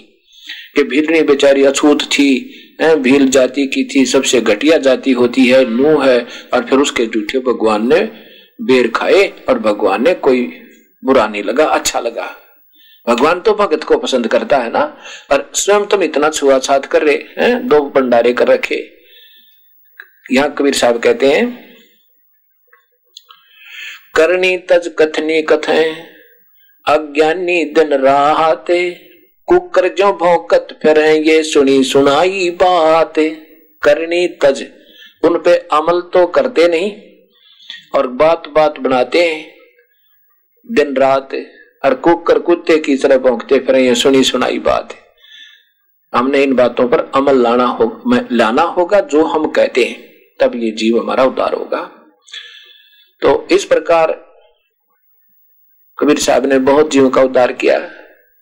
कि भीलनी बेचारी अछूत थी भील जाति की थी, सबसे घटिया जाति होती है नू है, और फिर उसके जूठे भगवान ने बेर खाए और भगवान ने कोई बुरा नहीं लगा अच्छा लगा। भगवान तो भगत को पसंद करता है ना और स्वयं तुम इतना छुआछात कर रहे, हैं, दो भंडारे कर रखे। यहाँ कबीर साहब कहते हैं, करनी तज कथनी कथें, अज्ञानी दिन राहते, कुकर जो भौकत फिर, ये सुनी सुनाई बात। करनी तज, उन पे अमल तो करते नहीं, और बात बात बनाते हैं, दिन रात। और कुकर कुत्ते की तरह भोंकते फिर, ये सुनी सुनाई बात है। हमने इन बातों पर अमल लाना हो लाना होगा जो हम कहते हैं, तब ये जीव हमारा उद्धार होगा। तो इस प्रकार कबीर साहब ने बहुत जीवों का उद्धार किया,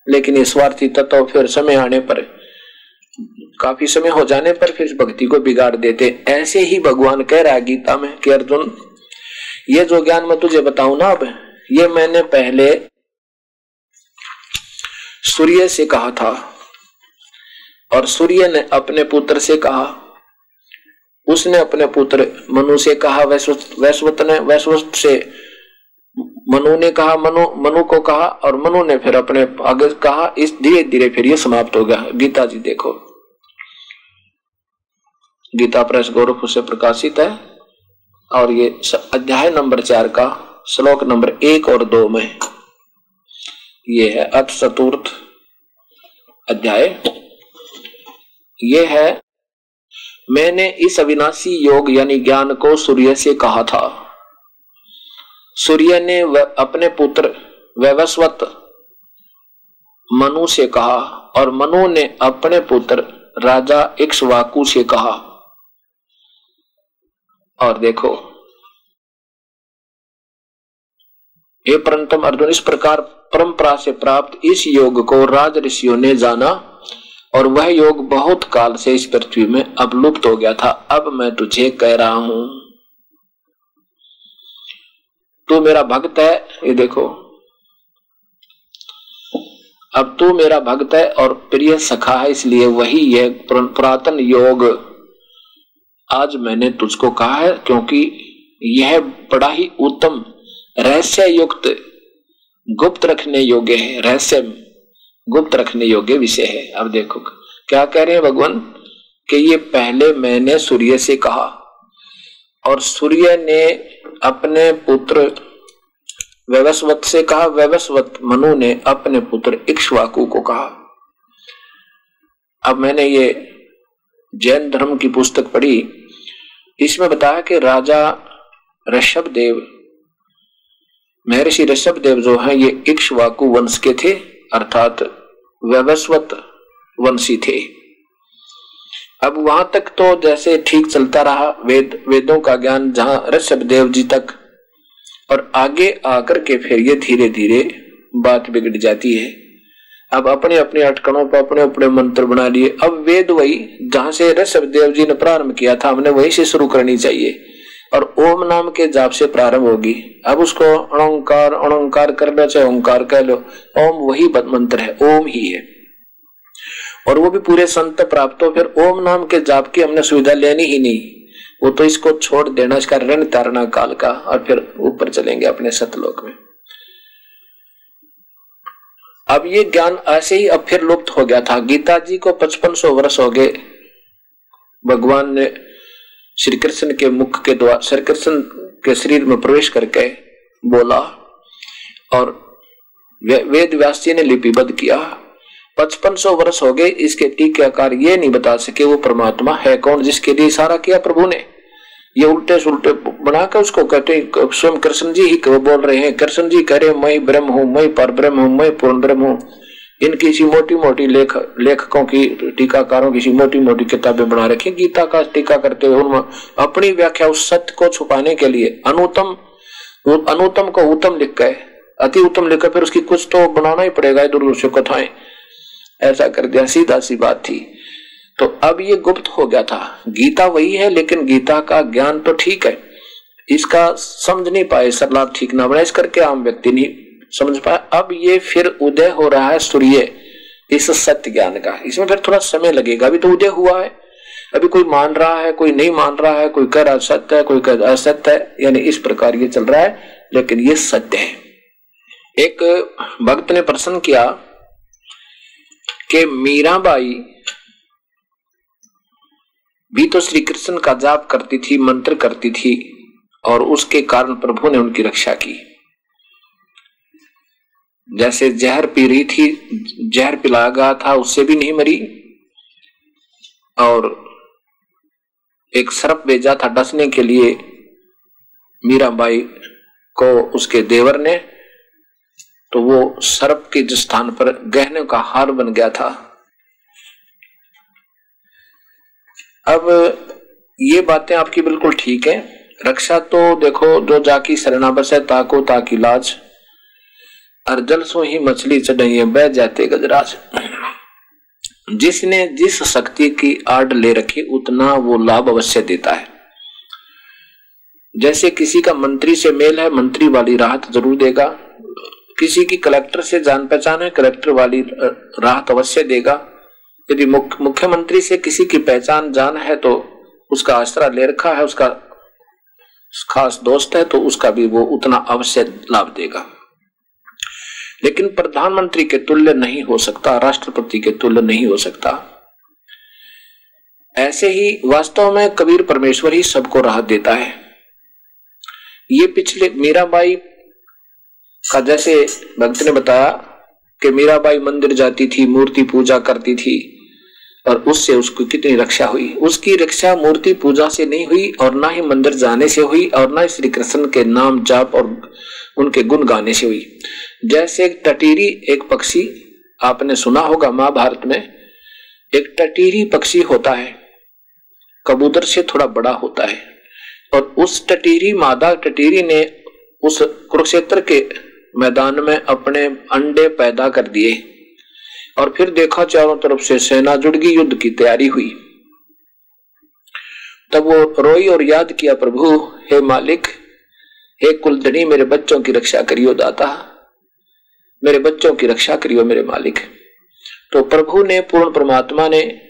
लेकिन ये स्वार्थी तत्व फिर समय आने पर, काफ़ी समय हो जाने पर फिर भक्ति को बिगाड़ देते। ऐसे ही भगवान कह रहा है गीता में कि अर्जुन, ये जो ज्ञान मैं तुझे बताऊ ना अब, ये मैंने पहले सूर्य से कहा था और सूर्य ने अपने पुत्र से कहा। उसने अपने पुत्र मनु से कहा वैश्वत ने, वैश्वत से मनु ने कहा, मनु मनु को कहा और मनु ने फिर अपने आगे कहा। इस धीरे धीरे फिर ये समाप्त हो गया। गीता जी देखो। गीता प्रेस गौरव से प्रकाशित है और ये अध्याय नंबर चार का श्लोक नंबर एक और दो में ये है अथ चतुर्थ अध्याय। ये है, मैंने इस अविनाशी योग यानी ज्ञान को सूर्य से कहा था। सूर्य ने अपने पुत्र वैवस्वत मनु से कहा और मनु ने अपने पुत्र राजा इक्ष्वाकु से कहा। और देखो ये परंतम अर्जुन, इस प्रकार परंपरा से प्राप्त इस योग को राज ऋषियों ने जाना और वह योग बहुत काल से इस पृथ्वी में अब लुप्त हो गया था। अब मैं तुझे कह रहा हूँ। तू मेरा भक्त है, ये देखो। अब तू मेरा भक्त है और प्रिय सखा है, इसलिए वही यह पुरातन योग आज मैंने तुझको कहा है, क्योंकि यह बड़ा ही उत्तम रहस्य युक्त, गुप्त रखने योग्य है, रहस्य, गुप्त रखने योग्य विषय है। अब देखो, क्या कह रहे हैं भगवान? कि ये पहले मैंने सूर्य से कहा, और सूर्य ने अपने पुत्र व्यवस्वत से कहा, व्यवस्वत मनु ने अपने पुत्र इक्ष्वाकु को कहा। अब मैंने ये जैन धर्म की पुस्तक पढ़ी, इसमें बताया कि राजा ऋषभ देव महर्षि ऋषभ देव जो है, ये इक्ष्वाकु वंश के थे, अर्थात व्यवस्वत वंशी थे। अब वहाँ तक तो जैसे ठीक चलता रहा, वेद, वेदों का ज्ञान जहाँ ऋषभ देव जी तक, और आगे आकर के फिर ये धीरे धीरे बात बिगड़ जाती है। अब अपने अपने अटकनों पर अपने अपने मंत्र बना लिए। अब वेद वही, जहाँ से ऋषभ देव जी ने प्रारंभ किया था, हमने वही से शुरू करनी चाहिए। और ओम नाम के जाप से प्रारंभ होगी। अब उसको अणोकार अणोकार कर लो चाहे ओंकार कह लो। ओम वही मंत्र है, ओम ही है। और वो भी पूरे संत प्राप्त हो, फिर ओम नाम के जाप की हमने सुविधा लेनी ही नहीं। वो तो इसको छोड़ देना, इसका ऋण तारणा काल का, और फिर ऊपर चलेंगे अपने सतलोक में। अब ये ज्ञान ऐसे ही अब फिर लुप्त हो गया था। गीता जी को पचपन वर्ष हो गए। भगवान ने श्री कृष्ण के मुख के द्वारा श्री कृष्ण के शरीर में प्रवेश करके बोला और वेद व्यास ने लिपिबद्ध किया। पचपन सौ वर्ष हो गए, इसके टीकाकार ये नहीं बता सके वो परमात्मा है कौन, जिसके लिए इशारा किया प्रभु ने। ये उल्टे सुलटे बनाकर उसको कहते स्वयं कृष्ण जी ही बोल रहे हैं, कृष्ण जी कह रहे मैं ब्रह्म हूँ, मैं पर ब्रह्म हूँ, मैं पूर्ण ब्रह्म हूँ। इन किसी मोटी मोटी लेख, लेखकों की, टीकाकारों की मोटी मोटी किताबें बना रखी गीता का टीका करते हुए अपनी व्याख्या उस सत्य को छुपाने के लिए अनुतम अनुतम को उत्तम लिख गए। अति उत्तम लिख फिर उसकी कुछ तो बनाना ही पड़ेगा दुर्दृश्य कथाएँ। ऐसा कर दिया, सीधा सी बात थी। तो अब ये गुप्त हो गया था। गीता वही है, लेकिन गीता का ज्ञान तो ठीक है। इसका समझ नहीं पाए सरला ठीक ना बना। इस करके आम व्यक्ति नहीं समझ पाया अब ये फिर उदय हो रहा है सूर्य, इस सत्य ज्ञान का। इसमें फिर थोड़ा समय लगेगा। अभी तो उदय हुआ है। अभी कोई मान रहा है, कोई नहीं मान रहा है, कोई कह रहा सत्य है, कोई कह रहा असत्य है, यानी इस प्रकार ये चल रहा है, लेकिन ये सत्य है। एक भक्त ने प्रश्न किया कि मीराबाई भी तो श्री कृष्ण का जाप करती थी, मंत्र करती थी, और उसके कारण प्रभु ने उनकी रक्षा की। जैसे जहर पी रही थी, जहर पिला गया था, उससे भी नहीं मरी। और एक सर्प भेजा था डसने के लिए, मीराबाई को उसके देवर ने तो वो सर्प के स्थान पर गहने का हार बन गया था। अब ये बातें आपकी बिल्कुल ठीक है। रक्षा तो देखो जो जाकी शरणाबस है, ताको ताकी लाज। और जल सो ही मछली चढ़ाइए, बह जाते गजराज। जिसने जिस शक्ति की आड़ ले रखी, उतना वो लाभ अवश्य देता है। जैसे किसी का मंत्री से मेल है, मंत्री वाली राहत ज़रूर देगा। किसी की कलेक्टर से जान पहचान है, कलेक्टर वाली राहत अवश्य देगा। यदि मुख्यमंत्री से किसी की पहचान जान है तो उसका आश्रय ले रखा है, उसका खास दोस्त है तो उसका भी वो उतना अवश्य लाभ देगा। लेकिन प्रधानमंत्री के तुल्य नहीं हो सकता, राष्ट्रपति के तुल्य नहीं हो सकता। ऐसे ही वास्तव में कबीर परमेश्वर ही सबको राहत देता है। ये पिछले, मीराबाई का जैसे भक्त ने बताया कि मीराबाई मंदिर जाती थी, मूर्ति पूजा करती थी और उससे उसको कितनी रक्षा हुई। उसकी रक्षा मूर्ति पूजा से नहीं हुई और ना ही मंदिर जाने से हुई और ना श्री कृष्ण के नाम जाप और उनके गुण गाने से हुई। जैसे एक टटीरी एक पक्षी, आपने सुना होगा महाभारत में, एक टटीरी पक्षी होता है, कबूतर से थोड़ा बड़ा होता है और उस टटीरी मादा टटीरी ने उस कुरुक्षेत्र के मैदान में अपने अंडे पैदा कर दिए। और फिर देखा चारों तरफ़ से सेना जुड़ गई, युद्ध की तैयारी हुई। तब वो रोई और याद किया, प्रभु, हे मालिक, हे कुलधनी, मेरे बच्चों की रक्षा करियो, दाता। मेरे बच्चों की रक्षा करियो, मेरे मालिक। तो प्रभु ने पूर्ण परमात्मा ने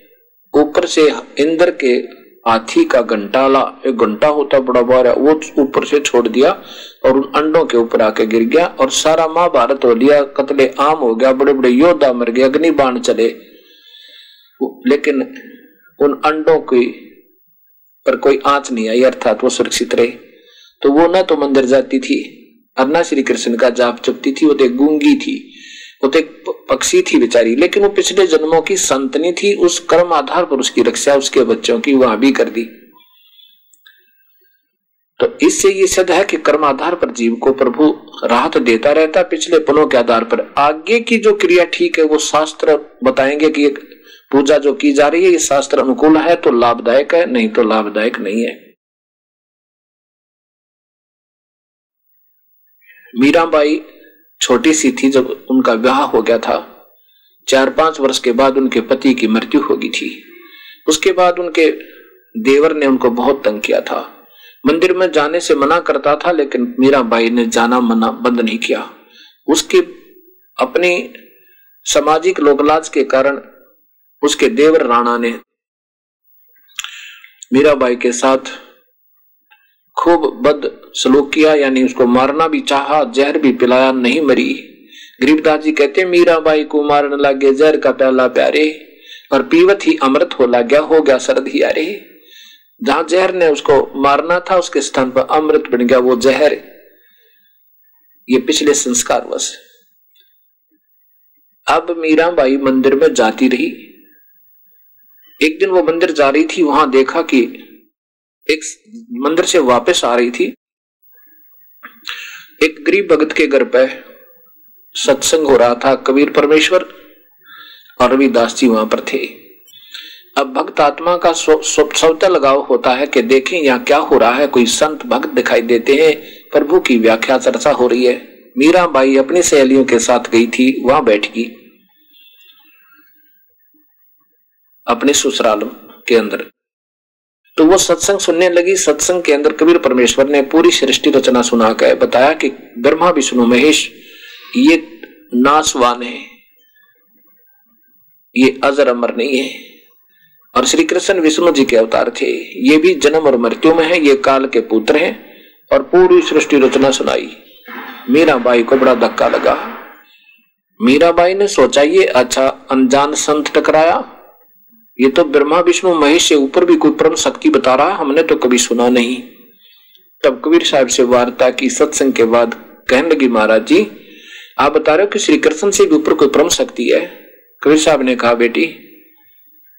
ऊपर से इंद्र के हाथी का घंटाला एक घंटा होता बड़ा बार है, वो ऊपर से छोड़ दिया और उन अंडों के ऊपर आके गिर गया और सारा महाभारत हो लिया, कतले आम हो गया बड़े बड़े योद्धा मर गए अग्नि बाण चले। लेकिन उन अंडों की पर कोई आँच नहीं आई, अर्थात वो सुरक्षित रहे। तो वो ना तो मंदिर जाती थी, और ना श्री कृष्ण का जाप चुपती थी, वो तो गूँगी थी। वो तो एक पक्षी थी बेचारी, लेकिन वो पिछले जन्मों की संतनी थी, उस कर्म आधार पर उसकी रक्षा उसके बच्चों की वहाँ भी कर दी। तो इससे ये सिद्ध है कि कर्म आधार पर जीव को प्रभु राहत देता रहता पिछले पलों के आधार पर। आगे की जो क्रिया ठीक है, वो शास्त्र बताएँगे कि पूजा जो की जा रही है, ये शास्त्र अनुकूल है तो लाभदायक है, नहीं तो लाभदायक नहीं है। मीराबाई छोटी सी थी जब उनका विवाह हो गया था। चार पाँच वर्ष के बाद उनके पति की मृत्यु हो गई थी। उसके बाद उनके देवर ने उनको बहुत तंग किया था। मंदिर में जाने से मना करता था, लेकिन मीराबाई ने जाना मना बंद नहीं किया। उसके अपने सामाजिक लोकलाज के कारण उसके देवर राणा ने मीराबाई के साथ खूब बद सलूक किया, यानी उसको मारना भी चाहा, जहर भी पिलाया, नहीं मरी। गरीबदास जी कहते मीराबाई को मारने लगे, जहर का प्याला प्यारे, और पीवत ही अमृत हो लग गया हो गया सरद ही अरे जहाँ जहर ने उसको मारना था, उसके स्थान पर अमृत बन गया, वो जहर। ये पिछले संस्कार वश। अब मीराबाई मंदिर में जाती रही। एक दिन वो मंदिर जा रही थी, वहाँ देखा कि एक मंदिर से वापस आ रही थी। एक गरीब भगत के घर पे सत्संग हो रहा था, कबीर परमेश्वर और रविदास जी वहाँ पर थे। अब भक्त आत्मा का स्वतः लगाव होता है कि देखें यहाँ क्या हो रहा है। कोई संत भक्त दिखाई देते हैं, प्रभु की व्याख्या चर्चा हो रही है। मीरा बाई अपनी सहेलियों के साथ गई थी, वहाँ बैठ गई। अपने ससुराल के अंदर। तो वो सत्संग सुनने लगी, सत्संग के अंदर कबीर परमेश्वर ने पूरी सृष्टि रचना सुना कर बताया कि ब्रह्मा विष्णु महेश, ये नासवान है। ये अजर अमर नहीं है। और श्री कृष्ण विष्णु जी के अवतार थे। ये भी जन्म और मृत्यु में है, ये काल के पुत्र हैं और पूरी सृष्टि रचना सुनाई। मीराबाई को बड़ा धक्का लगा। मीराबाई ने सोचा, ये अच्छा अनजान संत टकराया। ये तो ब्रह्मा, विष्णु, महेश से ऊपर भी कोई परम शक्ति बता रहा, हमने तो कभी सुना नहीं। तब कबीर साहब से वार्ता की सत्संग के बाद कहने लगी, महाराज जी, आप बता रहे हो कि श्री कृष्ण से भी ऊपर कोई परम शक्ति है? कबीर साहब ने कहा, बेटी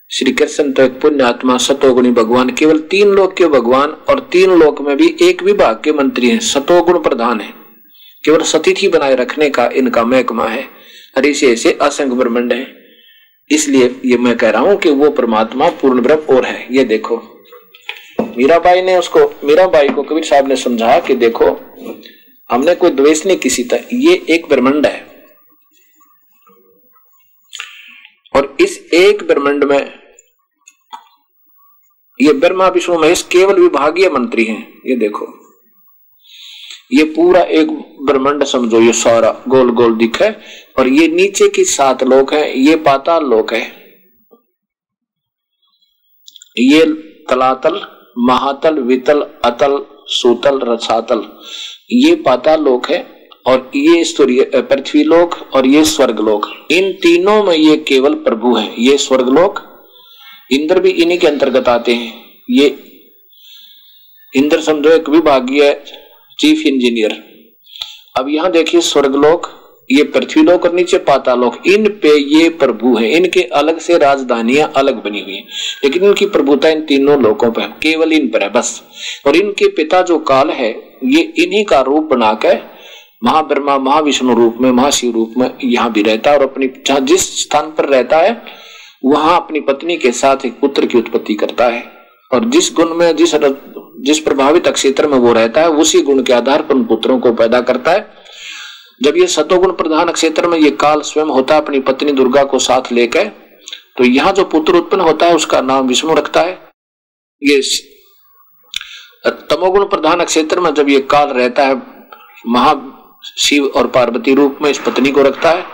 श्री कृष्ण तो एक पुण्य आत्मा, सतोगुणी भगवान, केवल तीन लोक के भगवान और तीन लोक में भी एक विभाग के मंत्री हैं, सतोगुण प्रधान है। केवल सतिथि बनाए रखने का इनका महकमा है, और इसे ऐसे असंग ब्रह्मंड है। इसलिए ये मैं कह रहा हूँ कि वो परमात्मा पूर्ण ब्रह्म और है। ये देखो। मीराबाई ने उसको मीराबाई को कबीर साहब ने समझाया कि देखो, हमने कोई द्वेष नहीं किसी तक। ये एक ब्रह्मंड है। और इस एक ब्रह्मंड में ये ब्रह्मा, विष्णु, महेश केवल विभागीय मंत्री हैं। ये देखो। ये पूरा एक ब्रह्मंड समझो, ये सारा गोल गोल दिख, और ये नीचे की सात लोक है, ये पाताल लोक है। ये तलातल, महातल, वितल, अतल, सूतल, रसातल, ये पाताल लोक है, और ये सूर्य पृथ्वी लोक और ये स्वर्ग लोक। इन तीनों में ये केवल प्रभु है, ये स्वर्ग लोक। इंद्र भी इन्हीं के अंतर्गत आते हैं। ये इंद्र समझो, एक विभागीय चीफ इंजीनियर। अब यहाँ देखिए स्वर्गलोक ये पृथ्वी लोक और नीचे पातालोक इन पे ये प्रभु है। इनके अलग से राजधानियाँ अलग बनी हुई है। लेकिन इनकी प्रभुता इन तीनों लोकों पर केवल इन पर है, बस। और इनके पिता जो काल है, ये इन्हीं का रूप बनाकर महाब्रह्मा, महाविष्णु रूप में, महाशिव रूप में यहाँ भी रहता है। और अपनी जिस स्थान पर रहता है, वहाँ अपनी पत्नी के साथ एक पुत्र की उत्पत्ति करता है। और जिस गुण में, जिस जिस प्रभावित क्षेत्र में वो रहता है, उसी गुण के आधार पर उन पुत्रों को पैदा करता है। जब ये सतोगुण प्रधान क्षेत्र में ये काल स्वयं होता है, अपनी पत्नी दुर्गा को साथ लेकर तो यहाँ जो पुत्र उत्पन्न होता है, उसका नाम विष्णु रखता है। ये तमोगुण प्रधान क्षेत्र में जब ये काल रहता है, महा शिव और पार्वती रूप में इस पत्नी को रखता है,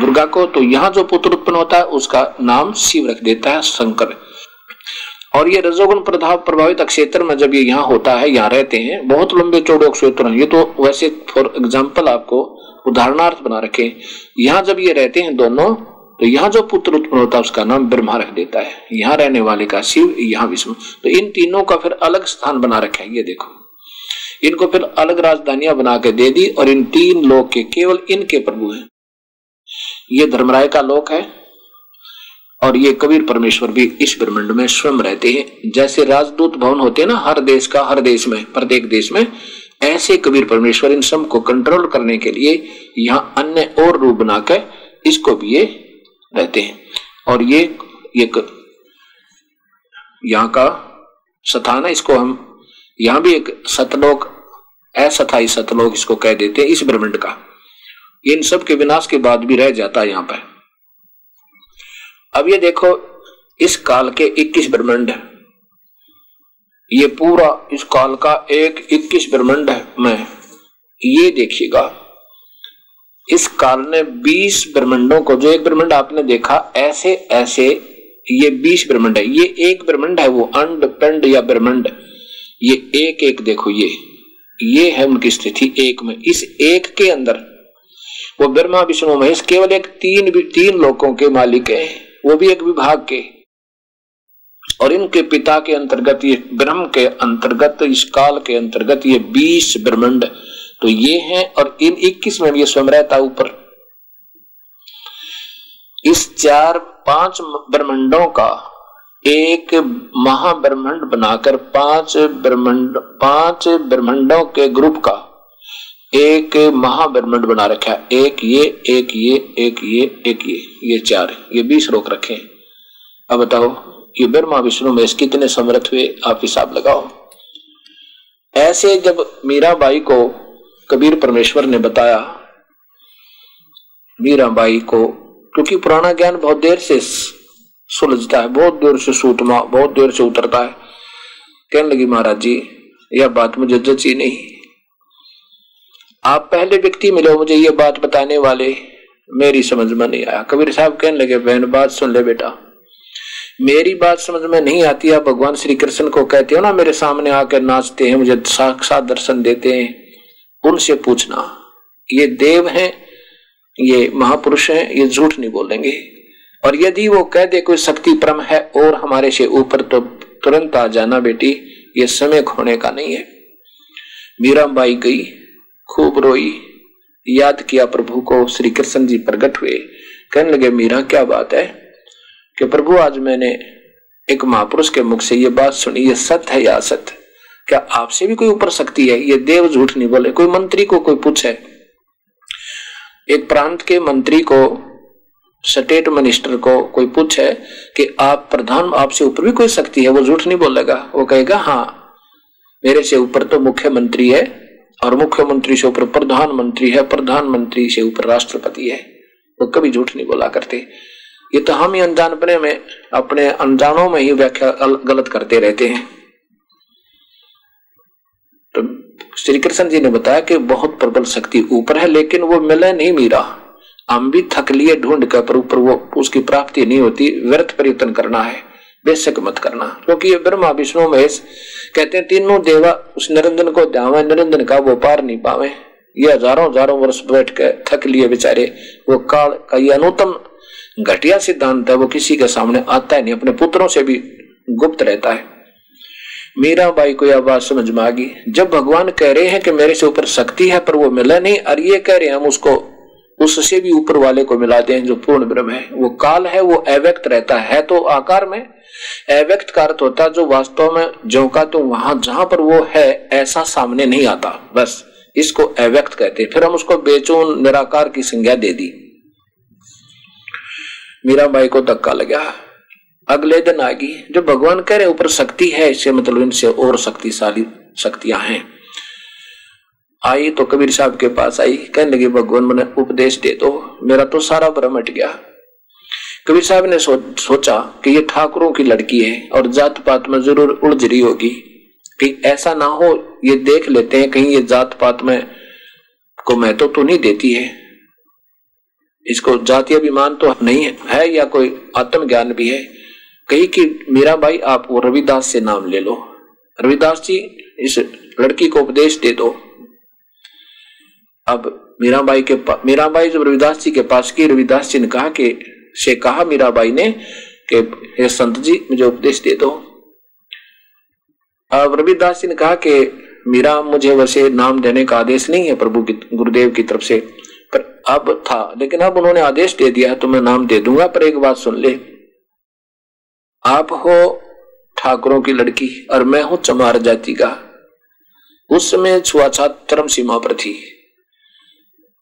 दुर्गा को तो यहाँ जो पुत्र उत्पन्न होता है, उसका नाम शिव रख देता है, शंकर। और ये रजोगुण प्रभाव प्रभावित क्षेत्र में जब ये यहाँ होता है, यहाँ रहते हैं, बहुत लंबे चौड़े क्षेत्र ये तो वैसे फॉर एग्ज़ाम्पल आपको उदाहरणार्थ बना रखे यहाँ जब ये रहते हैं दोनों तो यहाँ जो पुत्र उत्पन्न होता है, उसका नाम ब्रह्मा रख देता है। यहाँ रहने वाले का शिव, यहाँ विष्णु। तो इन तीनों का फिर अलग स्थान बना रखा है, ये देखो। इनको फिर अलग राजधानियाँ बना के दे दी और इन तीन लोक के केवल इनके प्रभु हैं। ये धर्मराय का लोक है और ये कबीर परमेश्वर भी इस ब्रह्मंड में स्वयं रहते हैं। जैसे राजदूत भवन होते हैं ना, हर देश का, हर देश में, प्रत्येक देश में, ऐसे कबीर परमेश्वर इन सबको कंट्रोल करने के लिए यहाँ अन्य और रूप बनाकर इसको भी ये रहते हैं। और ये एक यहाँ का स्थान है इसको हम, यहाँ भी एक सतलोक असथाई सतलोक इसको कह देते हैं इस ब्रह्मंड का। इन सब के विनाश के बाद भी रह जाता है यहाँ पर। अब ये देखो, इस काल के 21 ब्रह्मंड है। ये पूरा इस काल का एक 21 ब्रह्मंड में। ये देखिएगा, इस काल ने 20 ब्रह्मंडों को, जो एक ब्रह्मंड आपने देखा, ऐसे ऐसे ये 20 ब्रह्मंड है। ये एक ब्रह्मंड है, वो अंड, पिंड या ब्रह्मंड। ये एक एक देखो ये। ये है उनकी स्थिति एक में। इस एक के अंदर, वो ब्रह्मा विष्णु महेश, केवल एक तीन तीन लोगों के मालिक है। वो भी एक विभाग के। और इनके पिता के अंतर्गत ये, ब्रह्म के अंतर्गत, इस काल के अंतर्गत ये बीस ब्रह्मंड तो ये हैं और इन इक्कीस में ये स्वयं रहता ऊपर। इस चार, पाँच ब्रह्मंडों का एक महाब्रह्मंड बनाकर पाँच ब्रह्मंड, पाँच ब्रह्मंडों के ग्रुप का एक महाब्रह्मंड बना रखा है। एक ये एक ये एक ये एक ये ये चार ये बीस रोक रखे हैं। अब बताओ, ये ब्रह्मा विष्णु में कितने समर्थ हुए? आप हिसाब लगाओ। ऐसे जब मीराबाई को कबीर परमेश्वर ने बताया, मीराबाई को, क्योंकि पुराना ज्ञान बहुत देर से सुलझता है, बहुत देर से सूतमा बहुत देर से उतरता है। कहने लगी, महाराज जी, यह बात मुझे जची नहीं। आप पहले व्यक्ति मिले मुझे ये बात बताने वाले, मेरी समझ में नहीं आया। कबीर साहब कहने लगे, बहन, बात सुन ले बेटा। मेरी बात समझ में नहीं आती, आप भगवान श्री कृष्ण को कहते हो ना, मेरे सामने आकर नाचते हैं, मुझे साक्षात दर्शन देते हैं, उनसे पूछना। ये देव हैं, ये महापुरुष हैं, ये झूठ नहीं बोलेंगे। और यदि वो कह दे, कोई शक्ति परम है और हमारे से ऊपर तो तुरंत आ जाना बेटी, ये समय खोने का नहीं है। मीराबाई गई खूब रोई। याद किया प्रभु को श्री कृष्ण जी प्रकट हुए। कहने लगे, मीरा, क्या बात है? कि प्रभु, आज मैंने एक महापुरुष के मुख से ये बात सुनी, ये सत्य है या असत्य? क्या आपसे भी कोई ऊपर शक्ति है? ये देव झूठ नहीं बोले। कोई मंत्री को कोई पूछे? एक प्रांत के मंत्री को, स्टेट मिनिस्टर को कोई पूछे कि, आप प्रधान, आपसे ऊपर भी कोई शक्ति है? वो झूठ नहीं बोलेगा? वो कहेगा हाँ मेरे से ऊपर तो मुख्यमंत्री है और मुख्यमंत्री से ऊपर प्रधानमंत्री है, प्रधानमंत्री से ऊपर राष्ट्रपति है। वो कभी झूठ नहीं बोला करते। ये तो हम ही अनजानपने में अपने अनजानों में ही व्याख्या गलत करते रहते हैं। तो श्री कृष्ण जी ने बताया कि बहुत प्रबल शक्ति ऊपर है, लेकिन वो मिले नहीं मीरा। हम भी थक लिए ढूंढ कर पर ऊपर वो उसकी प्राप्ति नहीं होती, व्यर्थ परिवर्तन करना है। बेशक मत करना। क्योंकि ये ब्रह्मा, विष्णु, महेश कहते हैं, तीनों देवा उस निरंजन को ध्यावे निरंजन का वो पार नहीं पावे। ये हज़ारों हज़ारों वर्ष बैठ के थक लिए बेचारे। वो काल का ये अनुतम घटिया सिद्धांत है, वो किसी के सामने आता है नहीं, अपने पुत्रों से भी गुप्त रहता है। मीरा बाई को यह बात समझ में आ गई। जब भगवान कह रहे हैं कि मेरे से ऊपर शक्ति है, पर वो मिला नहीं, और ये कह रहे हैं, हम उसको उससे भी ऊपर वाले को मिलाते हैं जो पूर्ण ब्रह्म है। वो काल है, वो अव्यक्त रहता है। तो आकार में, अव्यक्त का अर्थ होता जो वास्तव में जो का तो वहाँ जहाँ पर वो है, ऐसा सामने नहीं आता। बस, इसको अव्यक्त कहते फिर हम उसको बेचून, निराकार की संज्ञा दे दी। मीराबाई को धक्का लगा। अगले दिन आ गई जो भगवान कह रहे ऊपर शक्ति है, इससे मतलब इनसे और शक्तिशाली शक्तियाँ हैं। आई तो कबीर साहब के पास आई कहने लगी भगवान मैंने उपदेश दे दो। मेरा तो सारा भ्रम हट गया। कबीर साहब ने सो, सोचा कि ये ठाकुरों की लड़की है और जात पात में ज़रूर उलझ रही होगी। कि ऐसा ना हो ये देख लेते हैं कहीं ये जात पात में को महत्व तो, नहीं देती है। इसको जातीय अभिमान तो नहीं है, है या कोई आत्मज्ञान भी है? कही कि मेरा भाई आप रविदास से नाम ले लो। रविदास जी इस लड़की को उपदेश दे दो। अब मीराबाई के मीराबाई जब रविदास जी के पास की रविदास जी ने कहा कि, से कहा मीराबाई ने कि, हे संत जी, मुझे उपदेश दे दो। अब रविदास जी ने कहा कि, मीरा, मुझे वैसे नाम देने का आदेश नहीं है प्रभु की, गुरुदेव की तरफ़ से, पर अब था, लेकिन अब उन्होंने आदेश दे दिया तो मैं नाम दे दूँगा, पर एक बात सुन ले। आप हो ठाकुरों की लड़की, और मैं हूँ चमार जाति का। उस समय छुआछात चरम सीमा पर थी।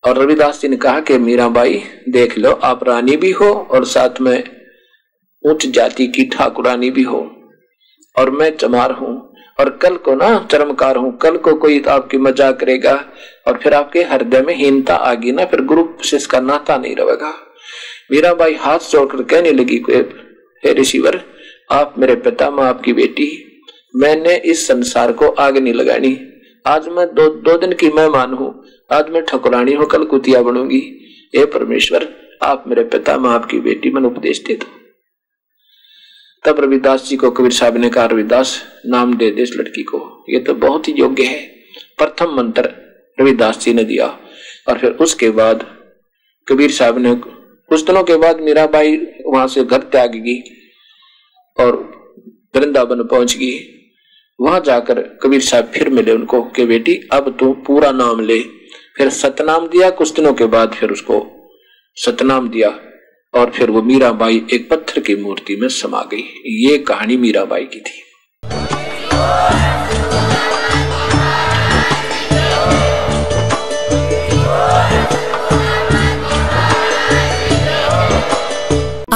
और रविदास जी ने कहा कि मीराबाई देख लो, आप रानी भी हो और साथ में उच्च जाति की ठाकुरानी भी हो। और मैं चमार हूँ, और कल को ना चरमकार हूँ, कल को कोई आपकी मज़ाक करेगा और फिर आपके हृदय में हीनता आ गई ना, फिर गुरु शिष्य का नाता नहीं रहेगा मीराबाई हाथ जोड़कर कहने लगी हे ऋषिवर, आप मेरे पिता, माँ आपकी बेटी, मैंने इस संसार को आग नहीं लगानी। आज मैं दो दो दिन की मेहमान हूँ आज मैं ठकुरानी होकर कुतिया बनूँगी। हे परमेश्वर, आप मेरे पिता मैं आपकी बेटी मन उपदेश दे दो। तब रविदास जी को कबीर साहब ने कहा, रविदास, नाम दे दे इस लड़की को। ये तो बहुत ही योग्य है। प्रथम मंत्र रविदास जी ने दिया और फिर उसके बाद कबीर साहब ने, कुछ दिनों के बाद मीराबाई वहाँ से घर त्याग गई और वृंदावन पहुँच गई वहाँ जाकर कबीर साहब फिर मिले उनको कि, बेटी, अब तू पूरा नाम ले। फिर सतनाम दिया कुछ दिनों के बाद फिर उसको सतनाम दिया और फिर वो मीराबाई एक पत्थर की मूर्ति में समा गई। ये कहानी मीराबाई की थी।